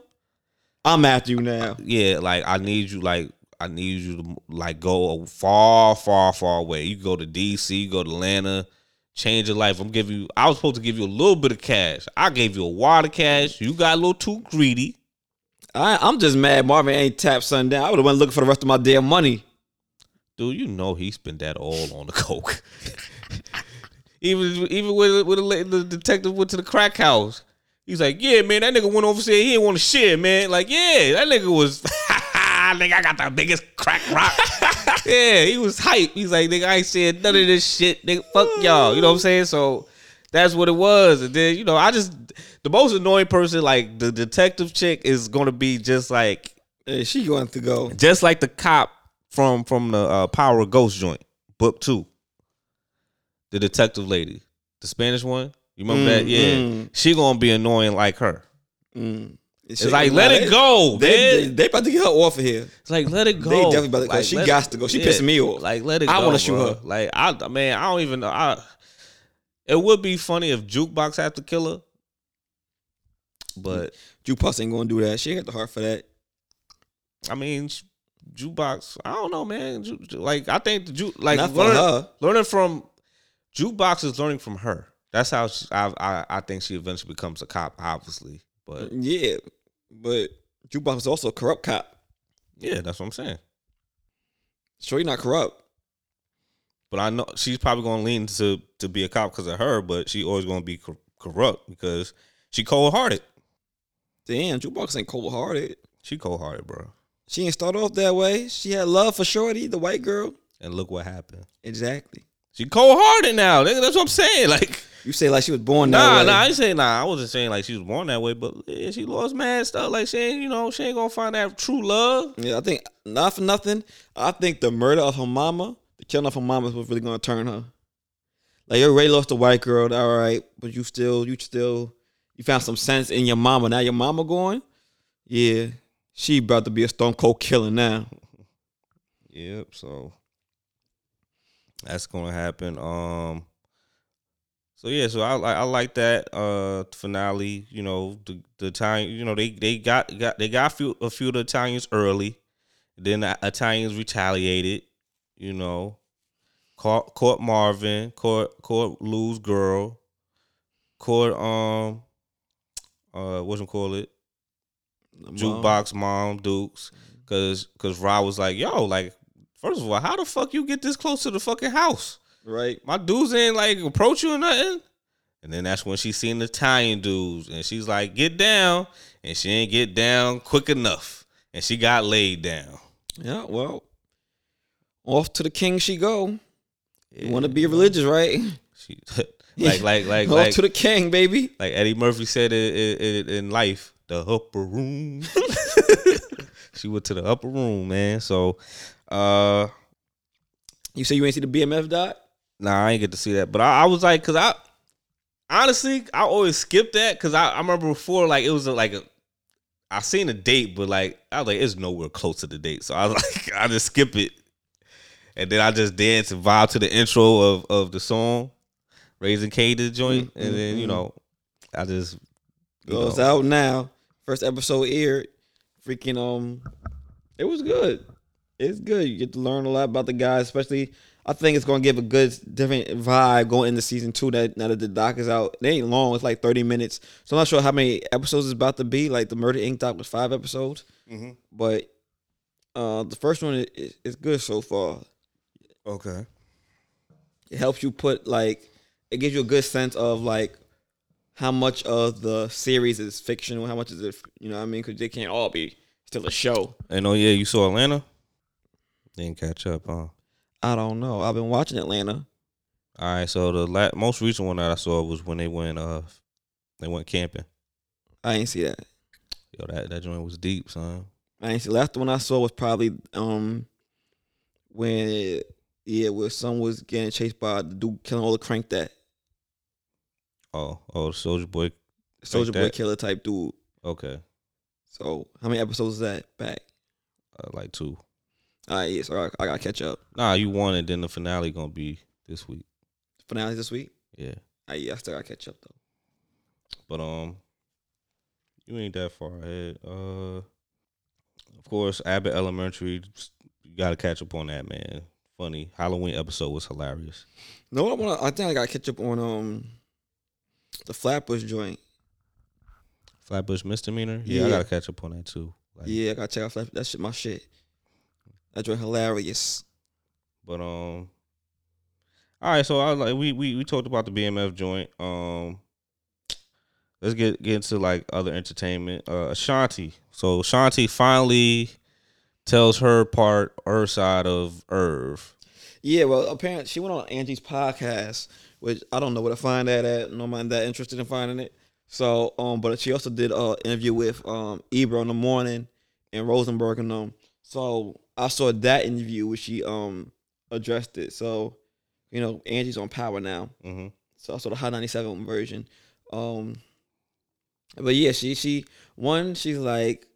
I'm after you now. yeah, like I need you, like I need you to like go far, far, far away. You go to DC, go to Atlanta, change your life. I'm giving you. I was supposed to give you a little bit of cash. I gave you a wad of cash. You got a little too greedy. I, I'm just mad Marvin ain't tapped something down. I would have went looking for the rest of my damn money. Dude, you know he spent that all on the coke. even even with the, detective went to the crack house. He's like, yeah, man, that nigga went over said he didn't want to share, man. Like, yeah, that nigga was, nigga, I got the biggest crack rock. yeah, he was hype. He's like, nigga, I ain't said none of this shit, nigga. Fuck y'all. You know what I'm saying? So that's what it was. And then, you know, I just the most annoying person, like the detective chick, is gonna be just like Hey, she going to go. just like the cop from from the uh, Power of Ghost joint, book two. The detective lady, the Spanish one. You remember Mm, that? Yeah, mm. she gonna be annoying like her. Mm. It's like let it go, They, they, they about to get her off of here. It's like let it go. They definitely about to- Like, she got to go. She pissing me off. Like let it I go. wanna shoot her. Like I man, I don't even know. I, it would be funny if Jukebox had to kill her, Mm-hmm. but Jukebox ain't gonna do that. She ain't got the heart for that. I mean, Jukebox. I don't know, man. Ju- ju- like I think the Ju- like Not for learning, her. learning from Jukebox is learning from her. That's how she, I, I I think she eventually becomes a cop, obviously. But mm, Yeah, but Jukebox is also a corrupt cop. yeah, that's what I'm saying. Sure, you're not corrupt. But I know she's probably gonna lean to to be a cop because of her, but she always gonna be cor- corrupt because she cold hearted. Damn, Jukebox ain't cold hearted. She cold hearted, bro. She ain't start off that way. She had love for Shorty, the white girl. And look what happened. Exactly. She cold hearted now. Nigga, that's what I'm saying. Like, You say like she was born that nah, way. nah. I ain't saying nah. I wasn't saying like she was born that way, but yeah, she lost mad stuff. Like she ain't, you know, she ain't gonna find that true love. Yeah, I think not for nothing. I think the murder of her mama, the killing of her mama, is what's really gonna turn her. Like you already lost the white girl, all right, but you still, you still, you found some sense in your mama. Now your mama going, yeah, she about to be a stone cold killer now. Yep. So that's gonna happen. Um. So yeah, so I like I like that uh finale. You know the the Italian. You know they they got got they got a few a few of the Italians early. Then the Italians retaliated. You know, caught caught Marvin, caught caught Lou's girl, caught um uh what call it? Jukebox mom Dukes. Because because Ra was like yo like first of all how the fuck you get this close to the fucking house? Right? my dudes ain't like approach you or nothing. And then that's when she seen the Italian dudes. And she's like get down. And she ain't get down quick enough. And she got laid down. Yeah, well, off to the king she go. You want to be religious, right? she like like like like, to the king, baby. like Eddie Murphy said in, in, in life the upper room she went to the upper room man so uh You say you ain't see the BMF dot? Nah, I ain't get to see that. But I, I was like, cause I honestly I always skip that because I, I remember before like it was a, like a I seen a date, but like I was like it's nowhere close to the date, so I was like I just skip it, and then I just dance and vibe to the intro of of the song, raising K to the joint, Mm, and then you mm. know I just Goes know, out now. First episode aired. Freaking um, It was good. It's good. You get to learn a lot about the guys, especially. I think it's gonna give a good different vibe going into season two. That now that the doc is out, it ain't long. It's like thirty minutes, so I'm not sure how many episodes it's about to be. Like the Murder Inc. doc was five episodes, Mm-hmm. but uh, the first one is, is good so far. Okay. It helps you put like it gives you a good sense of like how much of the series is fictional, how much is it, you know what I mean? Because they can't all be still a show. And oh yeah, you saw Atlanta. Didn't catch up, huh? I don't know. I've been watching Atlanta. All right, so the la- most recent one that I saw was when they went uh they went camping. I ain't see that. Yo, that that joint was deep, son. I ain't see. Last one I saw was probably um when yeah, where someone was getting chased by the dude killing all the crank that Oh, oh, Soldier Boy. soldier boy that? killer type dude. Okay, So how many episodes is that back? uh, like two. All right, yeah, so I, I gotta catch up. Nah, you won it. Then the finale gonna be this week. Finale this week. Yeah, Ah, yeah, I still gotta catch up though. but um, you ain't that far ahead. Uh, of course, Abbott Elementary. You gotta catch up on that, man. Funny Halloween episode was hilarious. No, I want. I think I gotta catch up on um the Flatbush joint. Flatbush misdemeanor. Yeah, I gotta catch up on that too. Like, Yeah, I gotta check out Flat. That shit, my shit. That joint hilarious. But um, all right. So I was like we we we talked about the BMF joint. Um, let's get get into like other entertainment. Uh, Ashanti. So Ashanti finally tells her part, her side of Irv. Yeah, well, apparently she went on Angie's podcast, which I don't know where to find that at. No man that interested in finding it. So, um, but she also did a interview with um Ebro in the morning and Rosenberg and them. So I saw that interview where she um addressed it. So, you know, Angie's on power now. Mm-hmm. So I saw the Hot 97 version. Um but yeah, she she one, she's like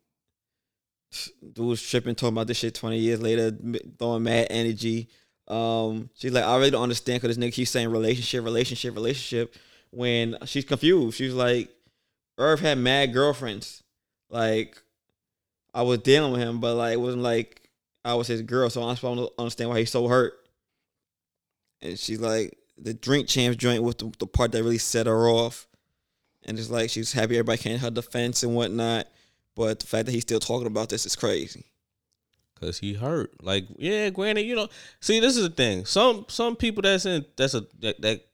dude tripping talking about this shit 20 years later, throwing mad energy. Um she's like, I really don't understand because this nigga keeps saying relationship, relationship, relationship when she's confused. She's like, Irv had mad girlfriends. Like I was dealing with him, but like it wasn't like I was his girl, so I don't understand why he's so hurt. And she's like, the drink champs joint was the, the part that really set her off. And it's like she's happy everybody came to her defense and whatnot. But the fact that he's still talking about this is crazy. Cause he hurt. Like, yeah, granted, you know. See, this is the thing. Some some people that's in that's a that, that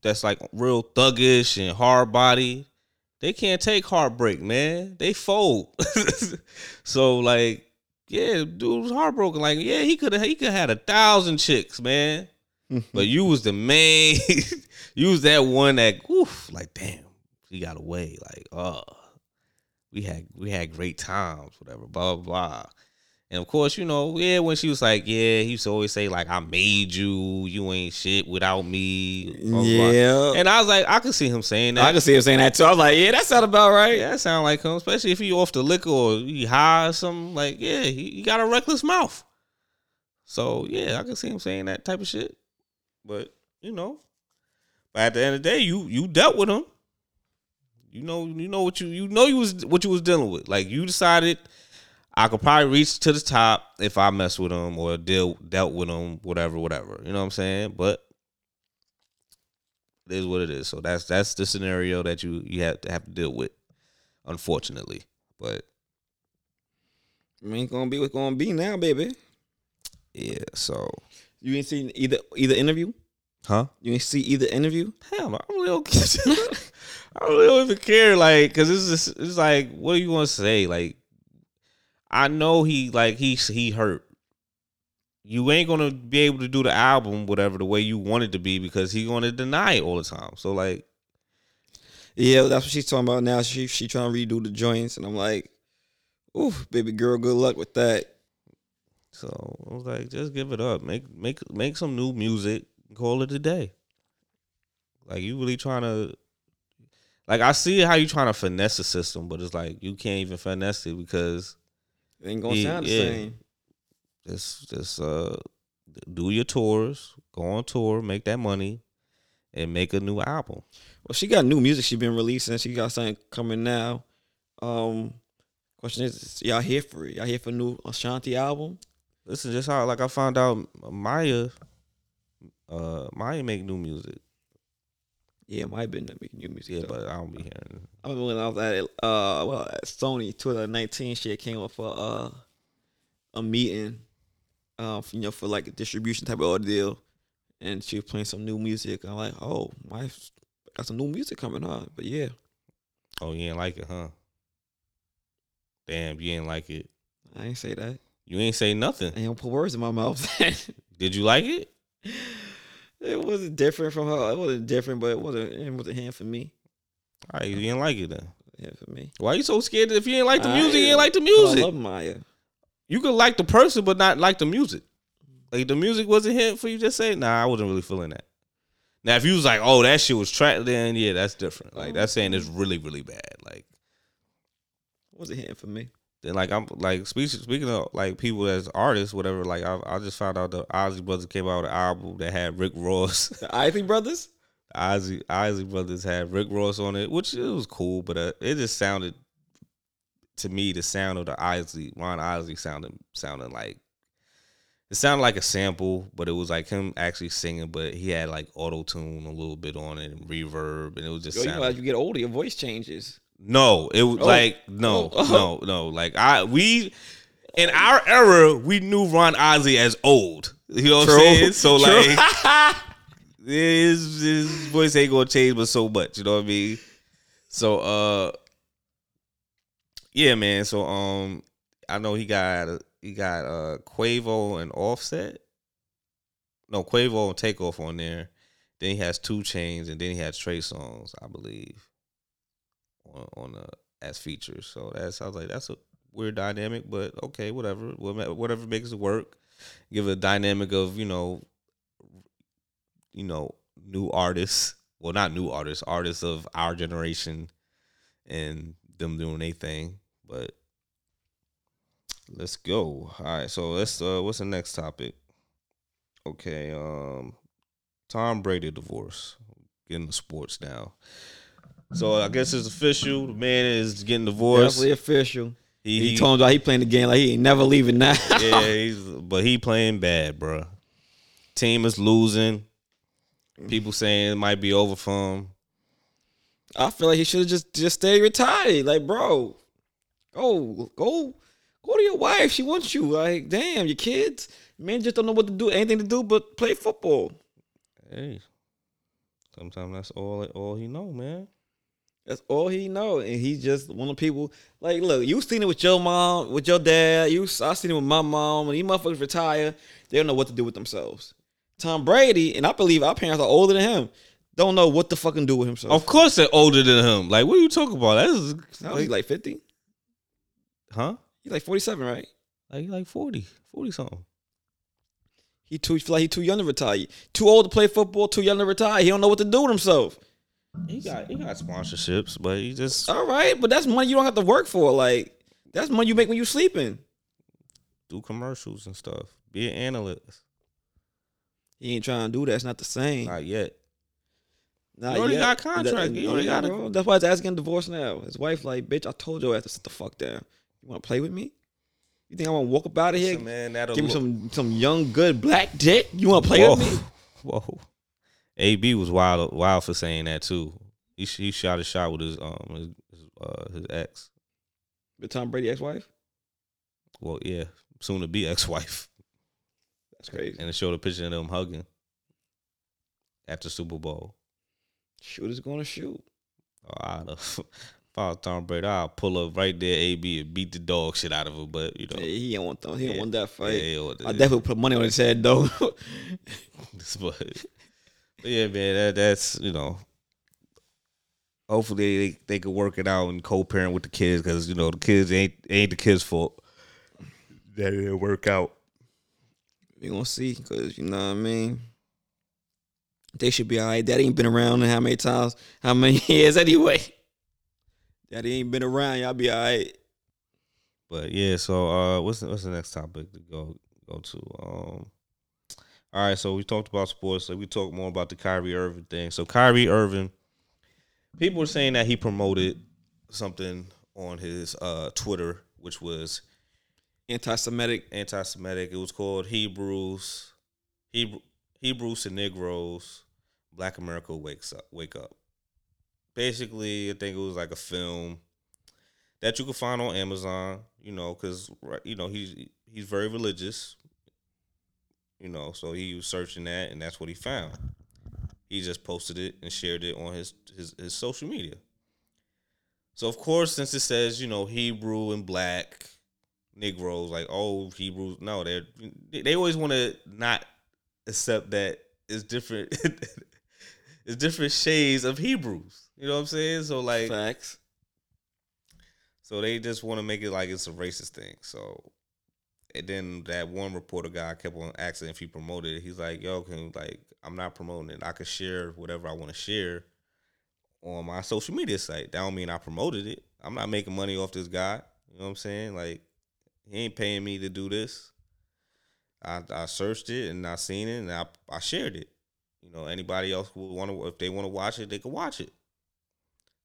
that's like real thuggish and hard body. They can't take heartbreak, man. They fold. so like, yeah, dude was heartbroken. Like, yeah, he could have he could have had a thousand chicks, man. but you was the main. you was that one that, oof, like, damn, he got away. Like, oh, we had we had great times, whatever, blah blah blah. And of course, you know, yeah, when she was like, yeah, he used to always say like, I made you, you ain't shit without me. blah, blah, blah. Yeah. And I was like, I could see him saying that. I can see him saying that too. I was like, yeah, that sound about right. Yeah, that sound like him, especially if he off the liquor or he high or something. Like, yeah, he, he got a reckless mouth. So yeah, I can see him saying that type of shit. But you know, but at the end of the day, you you dealt with him. You know, you know what you you know you was what you was dealing with. Like you decided I could probably reach to the top if I mess with him or deal dealt with him, whatever, whatever. You know what I'm saying? But it is what it is. So that's that's the scenario that you you have to have to deal with, unfortunately. But I mean, gonna be what's gonna be now, baby. yeah, so You ain't seen either either interview. Huh? You ain't see either interview. Hell I really don't. I really don't even care. Like, cause it's just it's like, what do you want to say? Like, I know he like he he hurt. You ain't gonna be able to do the album whatever the way you want it to be because he gonna deny it all the time. So like, Yeah, that's what she's talking about now. She she trying to redo the joints, and I'm like, ooh, baby girl, good luck with that. so I was like, just give it up. Make make make some new music. Call it a day. Like you really trying to. Like I see how you trying to finesse the system, but it's like you can't even finesse it because It ain't gonna Yeah, sound the yeah. same. just just uh do your tours, go on tour, make that money, and make a new album. Well, she got new music she been releasing. She got something coming now. Um, Question is, is y'all here for it? Y'all here for a new Ashanti album? This is just how like I found out Maya, uh, Maya make new music. Yeah, have been making new music. Yeah, though. but I don't be hearing. I remember when I was at uh well at Sony 2019 shit came up for uh a meeting, um you know for like a distribution type of ordeal, and she was playing some new music. I'm like, oh, my got some new music coming on. But yeah, Oh, you ain't like it, huh? Damn, you ain't like it. I ain't say that. You ain't say I nothing. ain't gonna put words in my mouth. Did you like it? it wasn't different from her. It wasn't different, but it wasn't. It wasn't hand for me. All right, you didn't like it then. Hand for me. Why are you so scared? If you didn't like the I music, you didn't like the 'Cause I music. love Maya. You could like the person, but not like the music. Like the music wasn't hit for you. Just say, nah, I wasn't really feeling that. Now, if you was like, oh, that shit was trash, then yeah, that's different. Like oh. that's saying it's really, really bad. Like It wasn't hand for me. Then, like I'm like speaking speaking of like people as artists, whatever. Like I, I just found out the Ozzy Brothers came out with an album that had Rick Ross. The Isley Brothers. Ozzy Ozzy Brothers had Rick Ross on it, which it was cool, but uh, it just sounded to me the sound of the Ozzy Ron Ozzy sounded sounded like it sounded like a sample, but it was like him actually singing, but he had like auto tune a little bit on it and reverb, and it was just Yo, you know, as you get older, your voice changes. No, it was Oh. like no, Oh. no, no. Like I we in our era, we knew Ron Ozzy as old. You know what True. I'm saying? So True. like his his voice ain't gonna change but so much, you know what I mean? So uh yeah, man. So um I know he got he got uh Quavo and Offset. No, Quavo and Takeoff on there. Then he has 2 Chainz and then he has Trey Songz, I believe. On on uh, as features. So that's I was like, that's a weird dynamic, but okay, whatever. Whatever makes it work. Give a dynamic of, you know, you know, new artists. Well, not new artists, artists of our generation and them doing their thing. But let's go. All right, so let's uh what's the next topic? Okay, um Tom Brady divorce. Getting the sports now. So I guess it's official. The man is getting divorced. Definitely official. He, He, he- told y'all he playing the game like he ain't never leaving now. yeah, he's, but he playing bad, bro. Team is losing. People saying it might be over for him. I feel like he should have just just stayed retired. Like, bro, go go go to your wife. She wants you. Like, damn, your kids. Man, just don't know what to do, anything to do but play football. Hey, sometimes that's all all he know, man. That's all he know, and he's just one of the people. Like, look, you seen it with your mom, with your dad. You, I seen it with my mom. When these motherfuckers retire, they don't know what to do with themselves. Tom Brady, and I believe our parents are older than him. Don't know what to fucking do with himself. Of course, they're older than him. Like, what are you talking about? That is How old is he like, like fifty? huh? He's like forty seven, right? Like, like 40, 40 something. He too feel like he too young to retire. Too old to play football. Too young to retire. He don't know what to do with himself. He got he got sponsorships, but he just All right, but that's money you don't have to work for. Like that's money you make when you're sleeping. do commercials and stuff. Be an analyst. He ain't trying to do that. It's not the same. Not yet. Not He already yet. got contract. That- He already got bro. That's why he's asking divorce now. His wife like, bitch, I told your ass to sit the fuck down. You want to play with me? You think I want to walk up out of here? So, man, that'll Give me look- some some young good black dick. You want to play with me? Whoa. AB was wild wild for saying that too. He he shot a shot with his um his his, uh, his ex. But Tom Brady ex wife. Well, yeah, soon to be ex wife, That's crazy. and it showed a picture of them hugging after Super Bowl. Shooter's gonna shoot. Oh, I'd have, if I was Tom Brady, I'll pull up right there, AB, and beat the dog shit out of him. But you know, Yeah, he don't want them. He don't want that fight. yeah, yeah, I definitely put money on his head though. but yeah, man, that, that's you know. Hopefully they, they can work it out and co-parent with the kids because you know the kids ain't ain't the kids' fault. That didn't work out. we gonna see, cause you know what I mean. They should be all right. Daddy ain't been around in how many times, how many years anyway. Daddy ain't been around. Y'all be all right. But yeah, so uh, what's the, what's the next topic to go go to? Um, all right, so we talked about sports. So we talked more about the Kyrie Irving thing. So Kyrie Irving, people were saying that he promoted something on his uh Twitter which was Anti-Semitic. anti-Semitic. It was called Hebrews, Hebrew, Hebrews and Negroes, Black America wakes up. Wake up. Basically, I think it was like a film that you could find on Amazon. You know, because you know he's he's very religious. You know, so he was searching that, and that's what he found. He just posted it and shared it on his his, his social media. So of course, since it says you know Hebrew and black Negroes, like oh Hebrews, no, they they always want to not accept that it's different. it's different shades of Hebrews. You know what I'm saying? So like, Facts. so they just want to make it like it's a racist thing. So, and then that one reporter guy kept on asking if he promoted it. He's like, "Yo, can like I'm not promoting it. I could share whatever I want to share on my social media site. That don't mean I promoted it. I'm not making money off this guy. You know what I'm saying? Like he ain't paying me to do this. I I searched it and I seen it and I I shared it. You know, anybody else who want to if they want to watch it, they can watch it.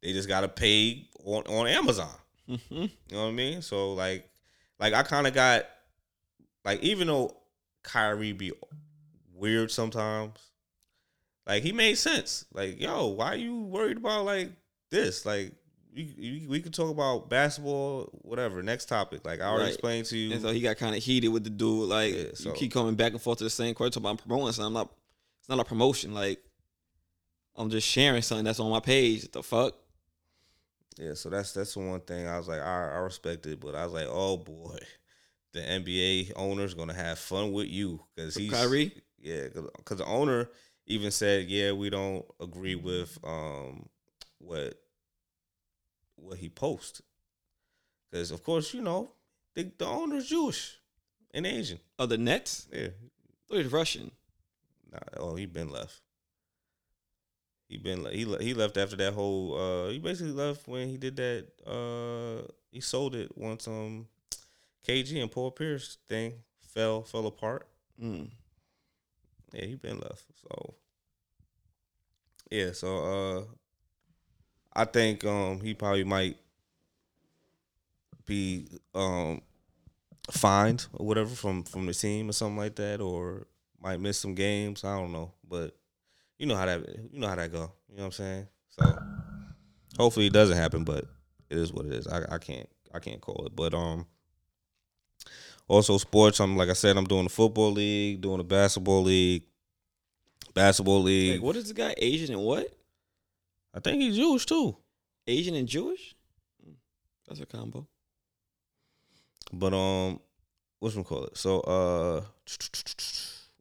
They just gotta pay on on Amazon. Mm-hmm. You know what I mean? So like, like I kind of got like even though Kyrie be weird sometimes, like he made sense. Like yo, why are you worried about like this? Like we we, we could talk about basketball, whatever. Next topic. Like I already Right. explained to you. And so he got kind of heated with the dude. Like Yeah, so- you keep coming back and forth to the same question about I'm promoting something. I'm not. It's not a promotion. Like I'm just sharing something that's on my page. What the fuck? Yeah, so that's that's the one thing I was like, I, I respect it, but I was like, oh boy, the NBA owner's gonna have fun with you because he's Kyrie? Yeah, because the owner even said, yeah, we don't agree with um what what he posts because of course you know the, the owner's Jewish and Asian. Oh, the Nets. Yeah, he's Russian. Nah, oh, he been left. He been he he left after that whole. uh He basically left when he did that. uh He sold it once. Um, KG and Paul Pierce thing fell fell apart. Mm. Yeah, he been left. So yeah, so uh, I think um he probably might be um fined or whatever from from the team or something like that, or might miss some games. I don't know, but you know how that you know how that go. You know what I'm saying? So hopefully it doesn't happen, but it is what it is. I, I can't I can't call it, but um. Also, sports. I'm like I said, I'm doing the football league, doing the basketball league, basketball league. Like, what is the guy? Asian and what? I think he's Jewish too. Asian and Jewish. Mm, That's a combo. But um, what's we call it? So uh,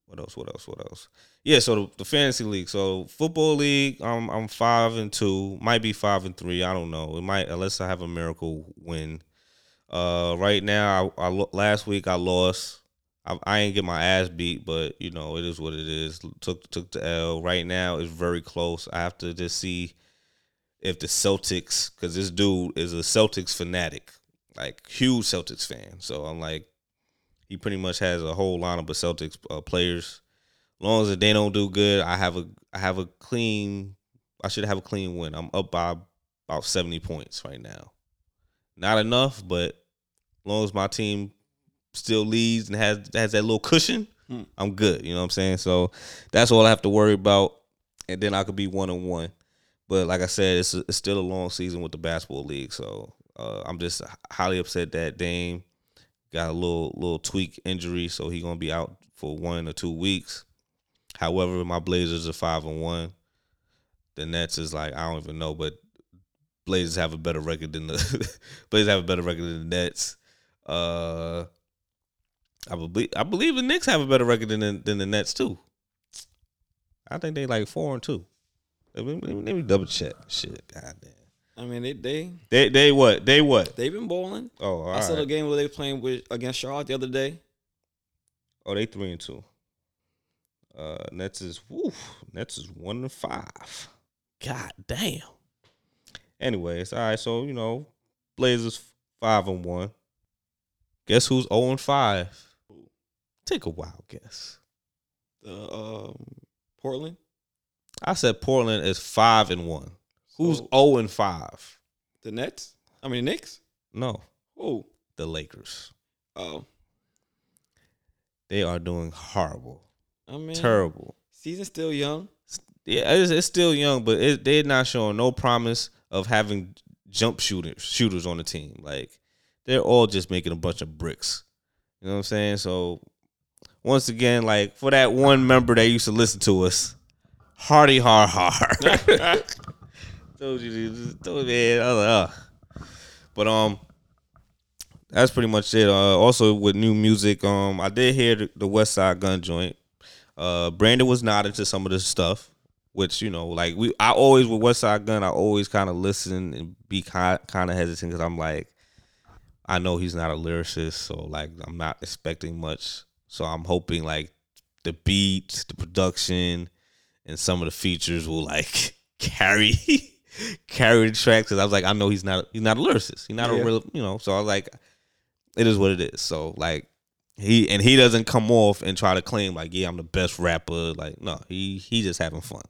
what else? What else? What else? Yeah. So the, the fantasy league. So football league. I'm I'm five and two. Might be five and three. I don't know. It might unless I have a miracle win. Uh, right now, I, I last week I lost. I, I ain't get my ass beat, but you know it is what it is. Took took the L. Right now it's very close. I have to just see if the Celtics, because this dude is a Celtics fanatic, like huge Celtics fan. So I'm like, he pretty much has a whole lineup of Celtics uh, players. As long as they don't do good, I have a I have a clean. I should have a clean win. I'm up by about seventy points right now. Not enough, but as long as my team still leads and has has that little cushion, Hmm. I'm good. You know what I'm saying? So that's all I have to worry about, and then I could be one on one. But like I said, it's, it's still a long season with the basketball league. So uh, I'm just highly upset that Dame got a little little tweak injury, so he gonna be out for one or two weeks. However, my Blazers are five and one. The Nets is like I don't even know, but Blazers have a better record than the Blazers have a better record than the Nets. Uh, I believe I believe the Knicks have a better record than the, than the Nets too. I think they like four and two. Let me, let me- double check. Shit, goddamn. I mean, they they They they what? They what? they've been bowling. Oh, all I saw the game where they were playing with against Charlotte the other day. Oh, they three and two. Uh, Nets is woo. Nets is one and five. God damn. Anyways, all right. So you know, Blazers five and one. Guess who's zero and five? Take a wild guess. The um, Portland. I said Portland is five and one. Who's So- zero and five? The Nets. I mean, the Knicks. No, Oh, the Lakers. Oh, They are doing horrible, I mean, terrible. season's still young. Yeah, it's, it's still young, but it, they're not showing no promise of having jump shooters shooters on the team. Like they're all just making a bunch of bricks. You know what I'm saying? So once again, like for that one member that used to listen to us, hardy har har. told you, to- told man. But um, that's pretty much it. Uh, also with new music, um, I did hear the, the Westside Gunn joint. Uh, Brandon was not into some of this stuff, which you know, like we, I always with Westside Gunn, I always kind of listen and be kind kind of hesitant because I'm like, I know he's not a lyricist, so like I'm not expecting much. So I'm hoping like the beats, the production, and some of the features will like carry carry the track. Because I was like, I know he's not he's not a lyricist. He's not Yeah. a real, you know. So I was like, it is what it is. So like he and he doesn't come off and try to claim like, yeah, I'm the best rapper. Like, no, he he just having fun.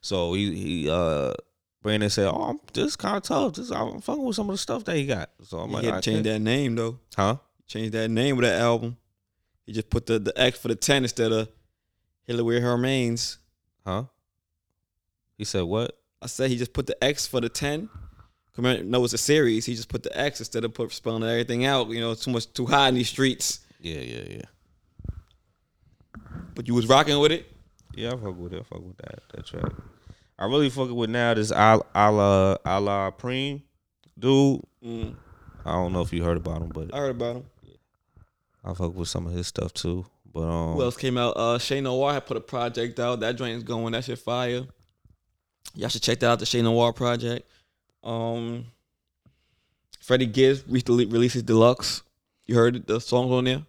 So he he uh Brandon said, oh, I'm just kind of tough. Just I'm fucking with some of the stuff that he got. So I'm He like, had to change that name though. huh? Change that name of that album. He just put the, the X for the ten instead of Hillary Hermains. Huh? He said what? I said he just put the X for the ten. No, it's a series. He just put the X instead of put spelling everything out. You know, too much too high in these streets. Yeah, yeah, yeah. But you was rocking with it. Yeah, I fuck with it. I fuck with that that track. I really fucking with now this Al Ala Ala Preem dude. Mm, I don't know if you heard about him, but I heard about him. I fuck with some of his stuff too. But um, Who else came out? Uh, Che Noir had put a project out. That joint is going. That shit fire. Y'all should check that out. The Che Noir project. Um, Freddie Gibbs recently released his deluxe. You heard the songs on there?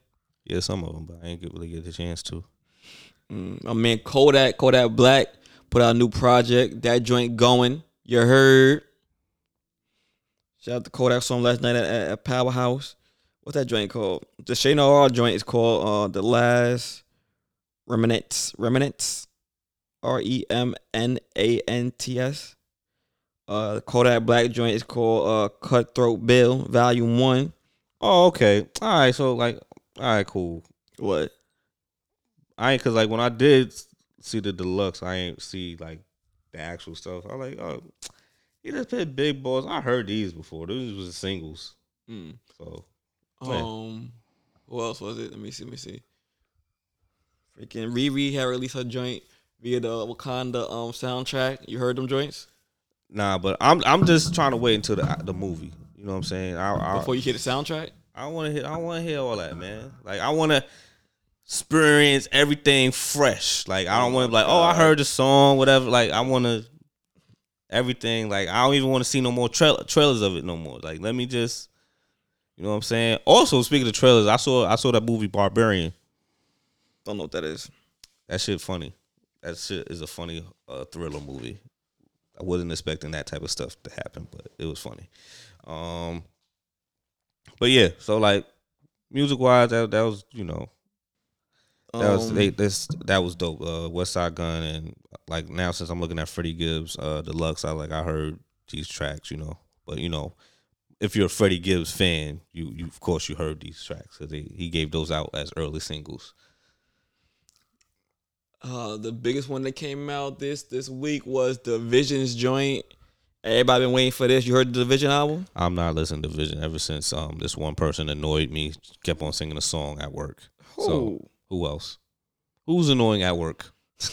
yeah, some of them, but I ain't get, really get the chance to. Mm, my man Kodak, Kodak Black put out a new project. That joint going. You heard? Shout out to Kodak song last night at, at, at Powerhouse. What's that joint called? The Che Noir joint is called uh The Last Remnants. Remnants. R E M N A N T S. Uh the Kodak Black joint is called uh Kutthroat Bill, Volume One. Oh, okay. All right. So like, all right, cool. What? I ain't cause like when I did see the deluxe, I ain't see like the actual stuff. I was like, oh, he just played big balls. I heard these before. These was the singles. Mm. So Yeah. Um, who else was it? Let me see. Let me see. Freaking Riri had released her joint via the Wakanda um soundtrack. You heard them joints nah, but I'm I'm just trying to wait until the the movie. You know what I'm saying? I I, before you hear the soundtrack. I want to hear. I want to hear all that, man. Like I want to experience everything fresh. Like I don't want to like, oh, I heard the song, whatever. Like I want to everything. Like I don't even want to see no more trail- trailers of it no more. Like let me just, you know what I'm saying. Also, speaking of trailers, I saw I saw that movie Barbarian. Don't know what that is. That shit funny. That shit is a funny uh, thriller movie. I wasn't expecting that type of stuff to happen, but it was funny. Um, but yeah, so like music wise, that that was you know that was Um, they, this that was dope. Uh, Westside Gunn and like now since I'm looking at Freddie Gibbs uh, deluxe, I like I heard these tracks, you know. But you know, if you're a Freddie Gibbs fan, you you of course you heard these tracks because he gave those out as early singles. Uh, the biggest one that came out this this week was the Visions joint. Everybody been waiting for this. You heard the DVSN album? I'm not listening to Vision ever since um this one person annoyed me, kept on singing a song at work. So who else? Who's annoying at work?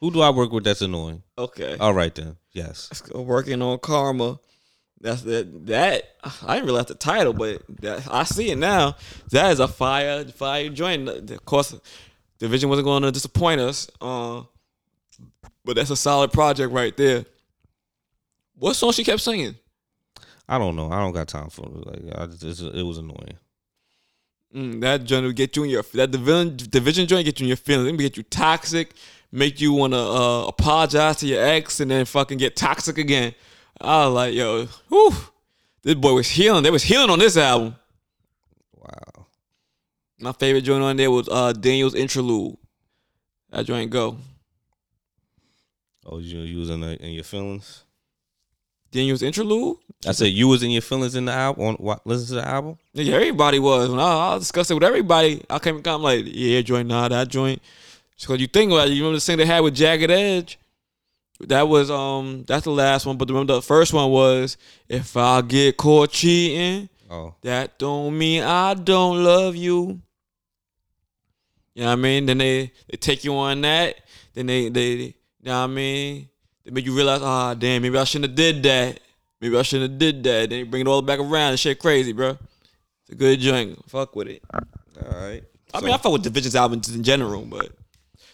Who do I work with that's annoying? okay. All right then. Yes. working on karma. That's that. That I didn't realize the title, but that, I see it now. That is a fire, fire joint. Of course, DVSN wasn't going to disappoint us. Uh, but that's a solid project right there. What song she kept singing? I don't know. I don't got time for it. Like I just, it was annoying. Mm, that joint will get you in your that division division joint get you in your feelings. It get you toxic, make you wanna uh, apologize to your ex, and then fucking get toxic again. I was like, yo, whew, this boy was healing. They was healing on this album. Wow. My favorite joint on there was uh Daniel's interlude. That joint go. Oh, you you was in, the, in your feelings? Daniel's interlude. I said you was in your feelings in the album. On what? Listen to the album. Yeah, everybody was. When I, I discussed it with everybody, I came. I'm like, yeah, joint, nah, that joint. Because you think about it, you remember the thing they had with Jagged Edge. That was um, that's the last one. But remember the first one was if I get caught cheating, Oh, that don't mean I don't love you. You know what I mean? Then they, they take you on that. Then they they you know what I mean? They make you realize, ah damn, maybe I shouldn't have did that. Maybe I shouldn't have did that. Then they bring it all back around and shit crazy, bro. It's a good joint. Fuck with it. all right. I So- mean, I fuck with DVSN's albums in general, but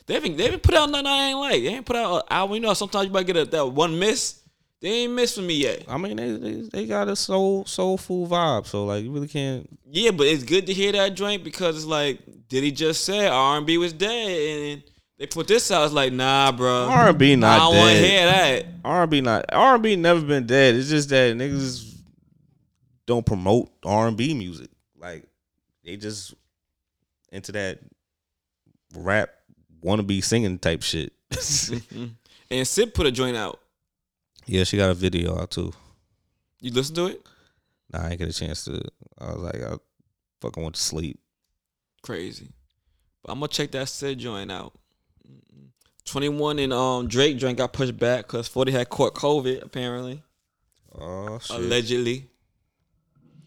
they haven't they haven't put out nothing I ain't like. They ain't put out an album. You know, sometimes you might get a, that one miss. They ain't miss for me yet. I mean, they, they they got a soul soulful vibe. So like, you really can't. Yeah, but it's good to hear that joint because it's like, did he just say R and B was dead? And they put this out. It's like, nah, bro. R and B I not don't want to dead. hear that. R and B not R and B never been dead. It's just that niggas don't promote R and B music. Like they just into that rap wannabe singing type shit. Mm-hmm. And Syd put a joint out. yeah, she got a video out too. You listen to it? Nah, I ain't get a chance to. I was like, I fucking went to sleep. Crazy. But I'm gonna check that Syd joint out. Mm-mm. 21 and um Drake joint got pushed back because 40 had caught COVID apparently, Oh shit! allegedly.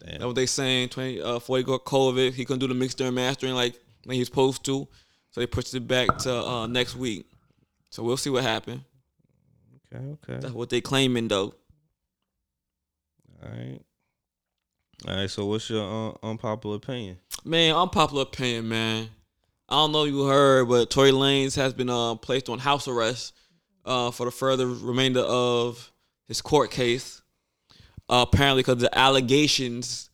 That's Damn. what they saying. 20 uh 40 got COVID. He couldn't do the mixing and mastering like when he was supposed to, so they pushed it back to uh next week. So we'll see what happened. Okay, okay. That's what they claiming though. All right. All right. So, what's your uh, unpopular opinion? Man, unpopular opinion, man. I don't know if you heard, but Tory Lanez has been uh, placed on house arrest uh, for the further remainder of his court case. Uh, apparently, because the allegations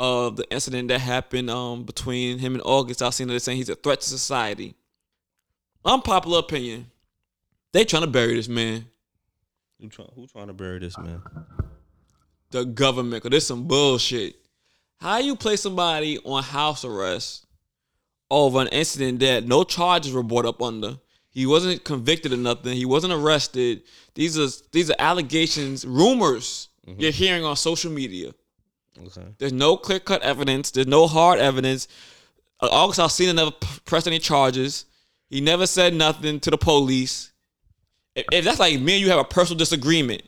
of the incident that happened um, between him and August, I've seen that they're saying he's a threat to society. Unpopular opinion. They trying to bury this man. Who trying? Who trying to bury this man? the government because there's some bullshit. How you place somebody on house arrest over an incident that no charges were brought up under? He wasn't convicted of nothing. He wasn't arrested. These are these are allegations, rumors you're hearing on social media. Okay. There's no clear cut evidence. There's no hard evidence. Uh, August Alsina never pressed any charges. He never said nothing to the police. If, if that's like me and you have a personal disagreement,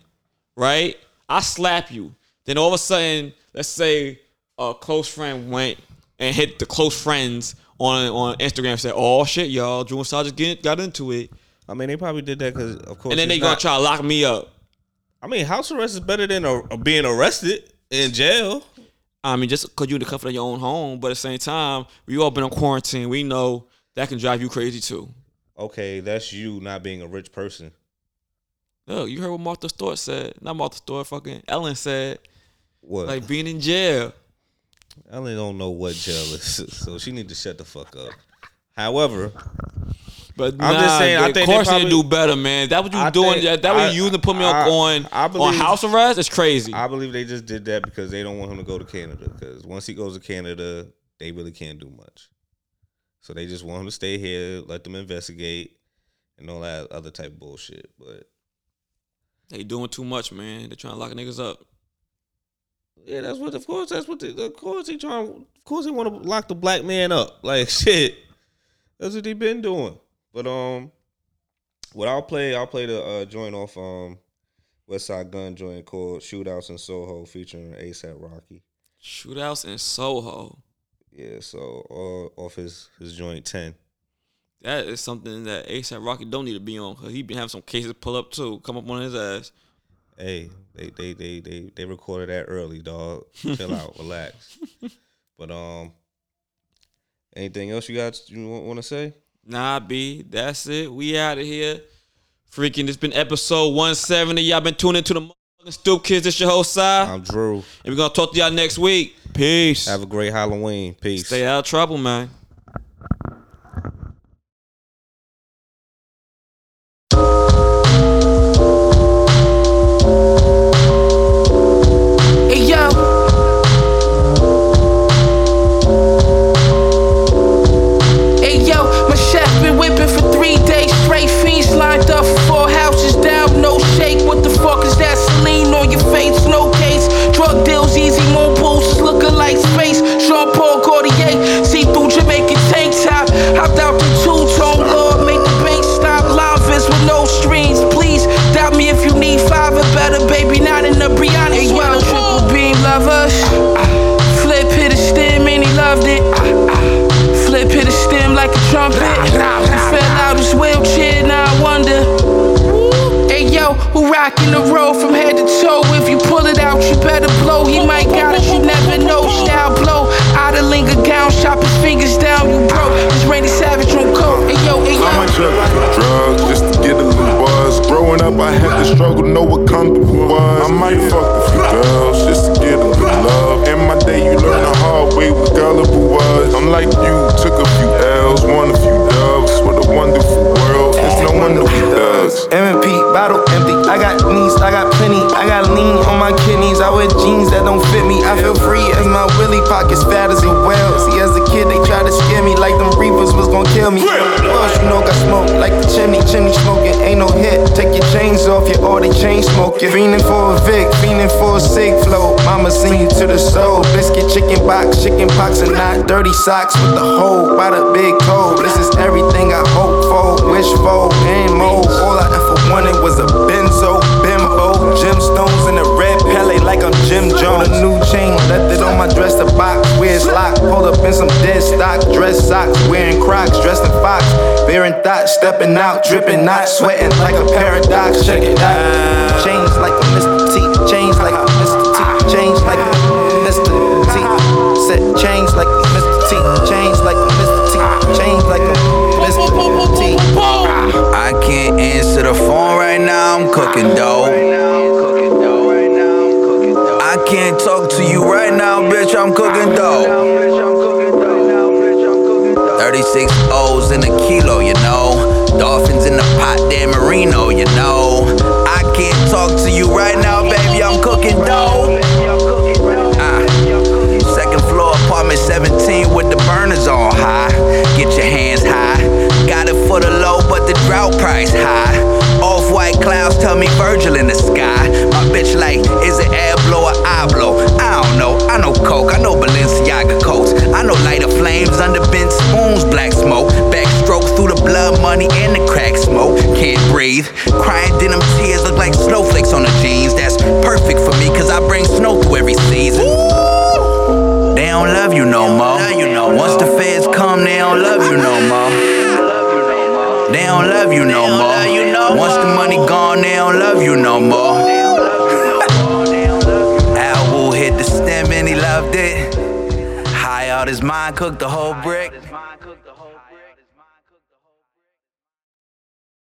right? I slap you. Then all of a sudden, let's say a close friend went and hit the close friends on on Instagram said, "Oh shit, y'all, Drew and Sal get, got into it," I mean, they probably did that because, of course. and then they gonna try to lock me up. I mean, house arrest is better than a, being arrested in jail. I mean, just because you're in the comfort of your own home, but at the same time, we all been on quarantine. We know that can drive you crazy too. Okay, that's you not being a rich person. Look, you heard what Martha Stewart said. Not Martha Stewart, fucking Ellen said. What? Like being in jail. Ellen don't know what jail is, so she need to shut the fuck up. However, But I'm just saying, I of think you probably- do better, man. That what you I doing? think- that that what you using to put me I- on I on house arrest? It's crazy. I believe they just did that because they don't want him to go to Canada. Because once he goes to Canada, they really can't do much. So they just want him to stay here, let them investigate, and all that other type of bullshit. But they doing too much, man. They trying to lock niggas up. Yeah, that's what. Of course, that's what. They, of course, he trying. Of course, he want to lock the black man up. Like shit. That's what he been doing. But um, what I'll play, I'll play the uh, joint off um, Westside Gunn joint called "Shootouts in Soho" featuring ASAP Rocky. Shootouts in Soho. Yeah, so uh, off his his joint ten. That is something that ASAP Rocky don't need to be on because he been having some cases pull up too, come up on his ass. Hey, they they they they they recorded that early, dog. Chill out, relax. But um, anything else you got you want to say? Nah, B, that's it. We out of here. Freaking, it's been episode 170. Y'all been tuning to the motherfucking Stoop Kids. It's your host, Si. I'm Drew. And we're going to talk to y'all next week. Peace. Have a great Halloween. Peace. Stay out of trouble, man. Feel free as my willy pockets fat as a whale. See, as a kid, they tried to scare me like them reapers was gonna kill me. Else you know got smoke like the chimney, chimney smoking. Ain't no hit. Take your chains off, you all they chain smoking. Fiending for a Vic, fiending for a sig flow. Mama sing you to the soul. Biscuit, chicken box, chicken pox, and not dirty socks with the hole by the big toe. This is everything I hope for, wish for, and more. All I ever wanted was a benzo, bimbo, gemstones in a red Pele like I'm Jim Jones. A new chain, left it on my dresser box, where it's locked. Pulled up in some dead stock, dress socks, wearing Crocs, dressed in Fox. Bearing thoughts, stepping out, dripping, not sweating like a paradox. Check it out. Chains like a Mr. T, chains like a Mr. T, chains like a Mr. T. Set chains like a Mr. T, chains like a Mr. T, chains like a Mr. T. I can't answer the phone right now, I'm cooking dough. I can't talk to you right now, bitch, I'm cooking dough. 36 O's in a kilo, you know. Dolphins in the pot, Dan Marino, you know. I can't talk to you right now, baby, I'm cooking dough. Ah. Second floor, apartment 17 with the burners on high. Get your hands high. Got it for the low, but the drought price high. Off white clouds tell me Virgil in the sky. My bitch like, is it air blow or I blow? I don't know. I know coke. I know Balenciaga coats. I know lighter flames under bent spoons, black smoke. Backstroke through the blood money and the crack smoke. Can't breathe. Crying denim tears look like snowflakes on the jeans. That's perfect for me, cause I bring snow through every season. They don't love you no more. Once the feds come, they don't love you no more. They don't love you no more. Once the money gone, they don't love you no more. Al Wu hit the stem and he loved it. His mind, cooked the whole brick.